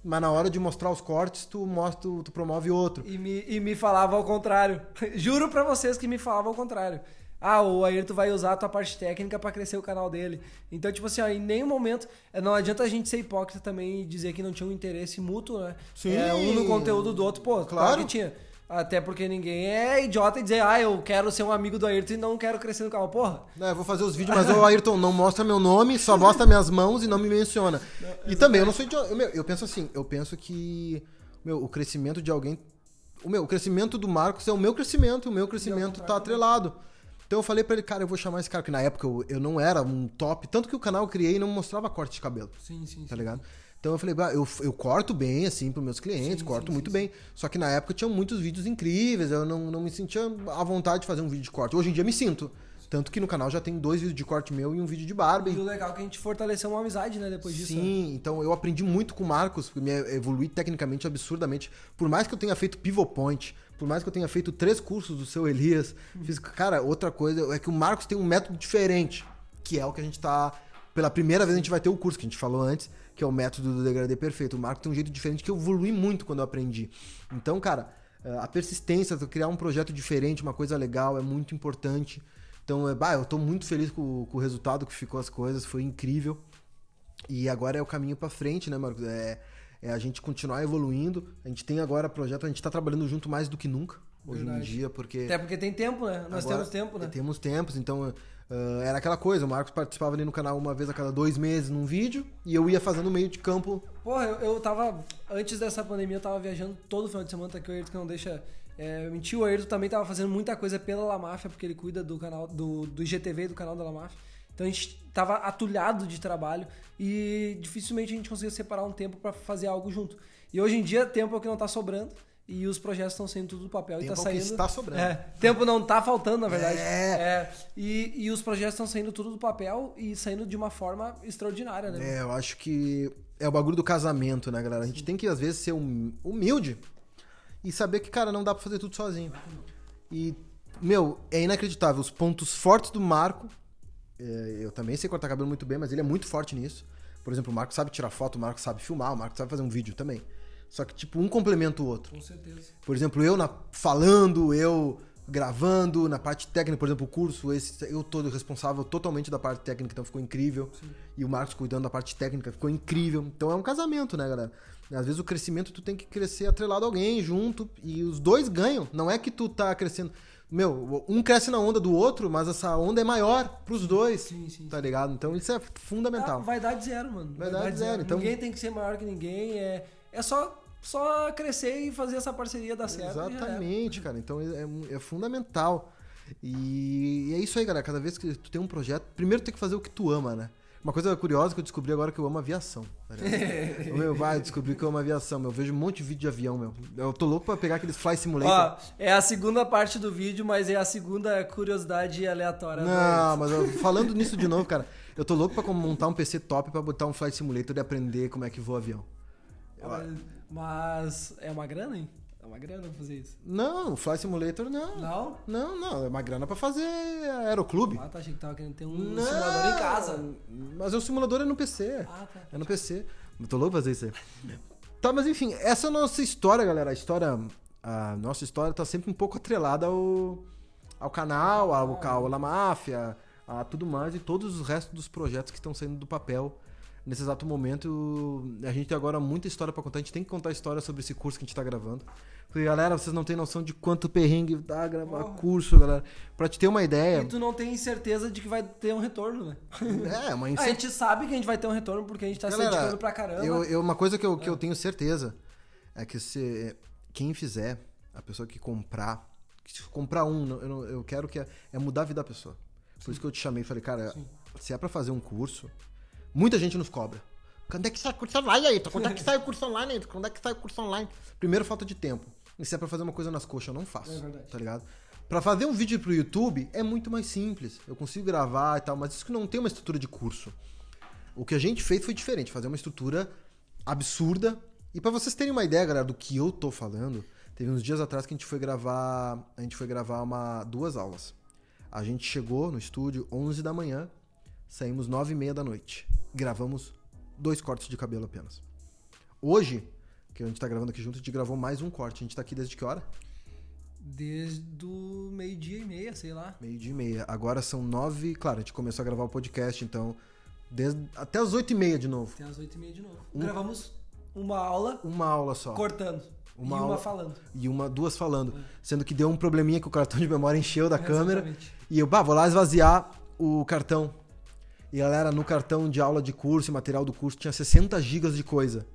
mas na hora de mostrar os cortes, tu mostra, tu, tu promove outro. E me, e me falava ao contrário. Juro pra vocês que me falava ao contrário. Ah, o Ayrton vai usar a tua parte técnica pra crescer o canal dele. Então, tipo assim, ó, em nenhum momento. é, Não adianta a gente ser hipócrita também e dizer que não tinha um interesse mútuo, né? Sim. É, um no conteúdo do outro, pô, claro Claro. que tinha. Até porque ninguém é idiota e dizer, ah, eu quero ser um amigo do Ayrton e não quero crescer no canal. Porra, Né, eu vou fazer os vídeos, mas o Ayrton não mostra meu nome, só mostra minhas mãos e não me menciona. e também, eu não sou idiota. Eu, meu, eu penso assim, eu penso que meu, o crescimento de alguém. O meu, o crescimento do Marcos é o meu crescimento, o meu crescimento tá atrelado. Então eu falei pra ele, cara, eu vou chamar esse cara, que na época eu, eu não era um top, tanto que o canal eu criei não mostrava corte de cabelo, sim, sim, tá ligado? Então eu falei, bah, eu, eu corto bem, assim, pros meus clientes, Sim, corto sim, muito sim, bem. Só que na época tinha muitos vídeos incríveis, eu não, não me sentia à vontade de fazer um vídeo de corte. Hoje em dia me sinto. Tanto que no canal já tem dois vídeos de corte meu e um vídeo de barba. E o legal é que a gente fortaleceu uma amizade, né, depois disso. né? Sim, então eu aprendi muito com o Marcos, porque me evolui tecnicamente absurdamente. Por mais que eu tenha feito pivot point, por mais que eu tenha feito três cursos do seu Elias, fiz, cara, outra coisa é que o Marcos tem um método diferente, que é o que a gente tá. Pela primeira vez a gente vai ter o curso que a gente falou antes, que é o método do degradê perfeito. O Marcos tem um jeito diferente que eu evolui muito quando eu aprendi. Então, cara, a persistência, criar um projeto diferente, uma coisa legal, é muito importante. Então, é, bah, eu tô muito feliz com, com o resultado que ficou as coisas, foi incrível. E agora é o caminho pra frente, né, Marcos? É, é a gente continuar evoluindo. A gente tem agora projeto, a gente tá trabalhando junto mais do que nunca hoje Verdade. em dia, porque Até porque tem tempo, né? Nós agora temos tempo, né? Temos tempos, então ah, era aquela coisa. O Marcos participava ali no canal uma vez a cada dois meses num vídeo e eu ia fazendo meio de campo. Porra, eu, eu tava. Antes dessa pandemia, eu tava viajando todo final de semana, tá aqui o Ayrton que não deixa. É, mentir, o Ayrton também tava fazendo muita coisa pela La Máfia, porque ele cuida do canal do, do IGTV e do canal da La Máfia. Então a gente tava atulhado de trabalho e dificilmente a gente conseguia separar um tempo pra fazer algo junto. E hoje em dia, tempo é o que não tá sobrando e os projetos estão saindo tudo do papel Tempo e tá é saindo. está sobrando. É, tempo não tá faltando, na verdade. É. É, e, e os projetos estão saindo tudo do papel e saindo de uma forma extraordinária, né? É, eu acho que é o bagulho do casamento, né, galera? A gente tem que, às vezes, ser hum- humilde e saber que, cara, não dá pra fazer tudo sozinho. E, meu, é inacreditável. Os pontos fortes do Marco, é, eu também sei cortar cabelo muito bem, mas ele é muito forte nisso. Por exemplo, o Marco sabe tirar foto, o Marco sabe filmar, o Marco sabe fazer um vídeo também. Só que, tipo, um complementa o outro. Com certeza. Por exemplo, eu na, falando, eu gravando, na parte técnica, por exemplo, o curso, esse, eu tô responsável totalmente da parte técnica, então ficou incrível. E o Marcos cuidando da parte técnica, ficou incrível. Então é um casamento, né, galera? Às vezes o crescimento tu tem que crescer atrelado a alguém junto e os dois ganham. Não é que tu tá crescendo. Meu, um cresce na onda do outro, mas essa onda é maior pros dois. Sim, sim, Tá ligado? Então isso é fundamental. Ah, vaidade zero, mano. Vaidade zero, então- Ninguém tem que ser maior que ninguém. É, é só, só crescer e fazer essa parceria dar certo. e. Exatamente, cara. Então é, é fundamental. E é isso aí, galera. Cada vez que tu tem um projeto, primeiro tu tem que fazer o que tu ama, né? Uma coisa curiosa que eu descobri agora é que eu amo aviação. tá ligado? meu, vai, descobri que eu amo aviação, meu. Eu vejo um monte de vídeo de avião, meu. Eu tô louco pra pegar aqueles Fly Simulator. Ó, é a segunda parte do vídeo, mas é a segunda curiosidade aleatória. Não, mas eu- falando nisso de novo, cara, eu tô louco pra montar um PC top pra botar um Flight Simulator e aprender como é que voa avião. Mas, mas é uma grana, hein? É uma grana fazer isso. Não, Flight Simulator não. Não? Não, não, é uma grana pra fazer aeroclube. Ah, tá, achei que tava querendo ter um Não, simulador em casa. Mas o simulador é no PC. Ah, tá. É no PC. Eu tô louco pra fazer isso aí. Tá, mas enfim, essa é a nossa história, galera. A história. A nossa história tá sempre um pouco atrelada ao, ao canal, ao, ao La Máfia, a tudo mais e todos os restos dos projetos que estão saindo do papel. Nesse exato momento, a gente tem agora muita história pra contar. A gente tem que contar história sobre esse curso que a gente tá gravando. Porque, galera, vocês não têm noção de quanto perrengue dá gravar Porra. curso, galera. Pra te ter uma ideia. E tu não tem certeza de que vai ter um retorno, né? É, uma A gente sabe que a gente vai ter um retorno porque a gente tá se Galera, dedicando pra caramba. Eu, eu- uma coisa que eu, que eu tenho certeza é que se quem fizer, a pessoa que comprar, que se comprar um, eu, eu quero que é, é mudar a vida da pessoa. Por isso que eu te chamei e falei, cara, se é pra fazer um curso, muita gente nos cobra. Quando é que sai o curso online aí? Quando é que sai o curso online aí? Quando é que sai o curso online? Primeiro, falta de tempo. E se é pra fazer uma coisa nas coxas, eu não faço. É verdade. Tá ligado? Pra fazer um vídeo pro YouTube é muito mais simples. Eu consigo gravar e tal, mas isso que não tem uma estrutura de curso. O que a gente fez foi diferente, fazer uma estrutura absurda E pra vocês terem uma ideia, galera, do que eu tô falando, teve uns dias atrás que a gente foi gravar, a gente foi gravar uma duas aulas. A gente chegou no estúdio 11 da manhã, saímos 9 e meia da noite. Gravamos dois cortes de cabelo apenas. Hoje, que a gente tá gravando aqui junto, a gente gravou mais um corte. A gente tá aqui desde que hora? Desde o meio-dia e meia, sei lá. Meio-dia e meia. Agora são nove. Claro, a gente começou a gravar o podcast, então. Desde... Até as oito e meia de novo. Até as oito e meia de novo. Um... Gravamos uma aula. Uma aula só. Cortando. Uma e aula... uma falando. E uma, duas falando. É. Sendo que deu um probleminha que o cartão de memória encheu da é, câmera. Exatamente. E eu, bah, vou lá esvaziar o cartão. E galera, no cartão de aula de curso e material do curso tinha 60 gigas de coisa.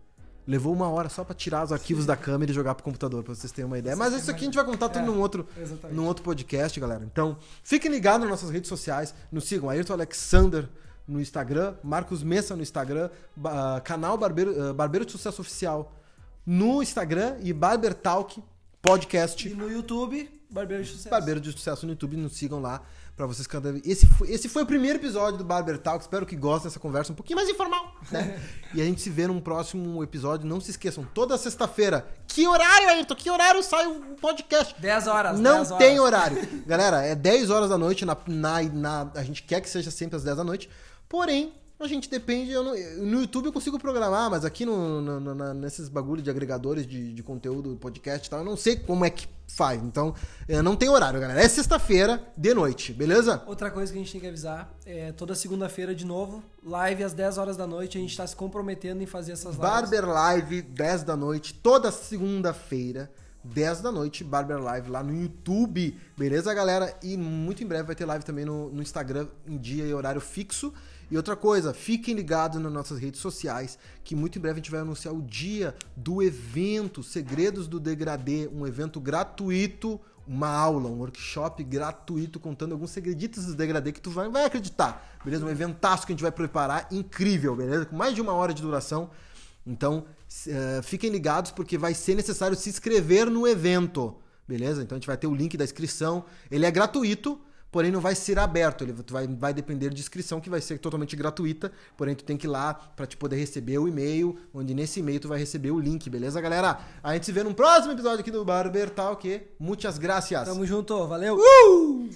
Levou uma hora só para tirar os arquivos Sim. da câmera e jogar pro computador, pra vocês terem uma ideia. Mas isso aqui a gente vai contar tudo é, num, outro, num outro podcast, galera. Então, fiquem ligados nas nossas redes sociais. Nos sigam, Ayrton Alexander no Instagram, Marcos Messa no Instagram, uh, canal Barbeiro, uh, Barbeiro de Sucesso Oficial no Instagram e Barber Talk Podcast. E no YouTube, Barbeiro de Sucesso. Barbeiro de Sucesso no YouTube, nos sigam lá para vocês cada esse foi, esse foi o primeiro episódio do Barber Talk. Espero que gostem dessa conversa um pouquinho mais informal, né? e a gente se vê num próximo episódio. Não se esqueçam, toda sexta-feira. Que horário, Ayrton? Que horário sai o podcast? 10 horas. Não 10 tem horário. Galera, é 10 horas da noite. Na, na, na, a gente quer que seja sempre às 10 da noite. Porém, a gente depende. Não, no YouTube eu consigo programar, mas aqui no, no, nesses bagulho de agregadores de, de, conteúdo, podcast e tal, eu não sei como é que faz. Então, eh, não tem horário, galera. É sexta-feira, de noite, beleza? Outra coisa que a gente tem que avisar é toda segunda-feira, de novo, live às 10 horas da noite. A gente tá se comprometendo em fazer essas lives. Barber Live, 10 da noite, toda segunda-feira. 10 da noite, Barber Live lá no YouTube, beleza, galera? E muito em breve vai ter live também no, no Instagram em dia e horário fixo. E outra coisa, fiquem ligados nas nossas redes sociais, que muito em breve a gente vai anunciar o dia do evento Segredos do Degradê, um evento gratuito, uma aula, um workshop gratuito contando alguns segreditos do degradê que tu vai, vai acreditar, beleza? Um eventaço que a gente vai preparar, incrível, beleza? Com mais de uma hora de duração. Então, uh, fiquem ligados porque vai ser necessário se inscrever no evento, beleza? Então a gente vai ter o link da inscrição. Ele é gratuito, porém não vai ser aberto. Ele vai, vai depender de inscrição, que vai ser totalmente gratuita. Porém, tu tem que ir lá para te poder receber o e-mail, onde nesse e-mail tu vai receber o link, beleza, galera? A gente se vê no próximo episódio aqui do Barber Talk. Muitas gracias. Tamo junto, valeu! Uh!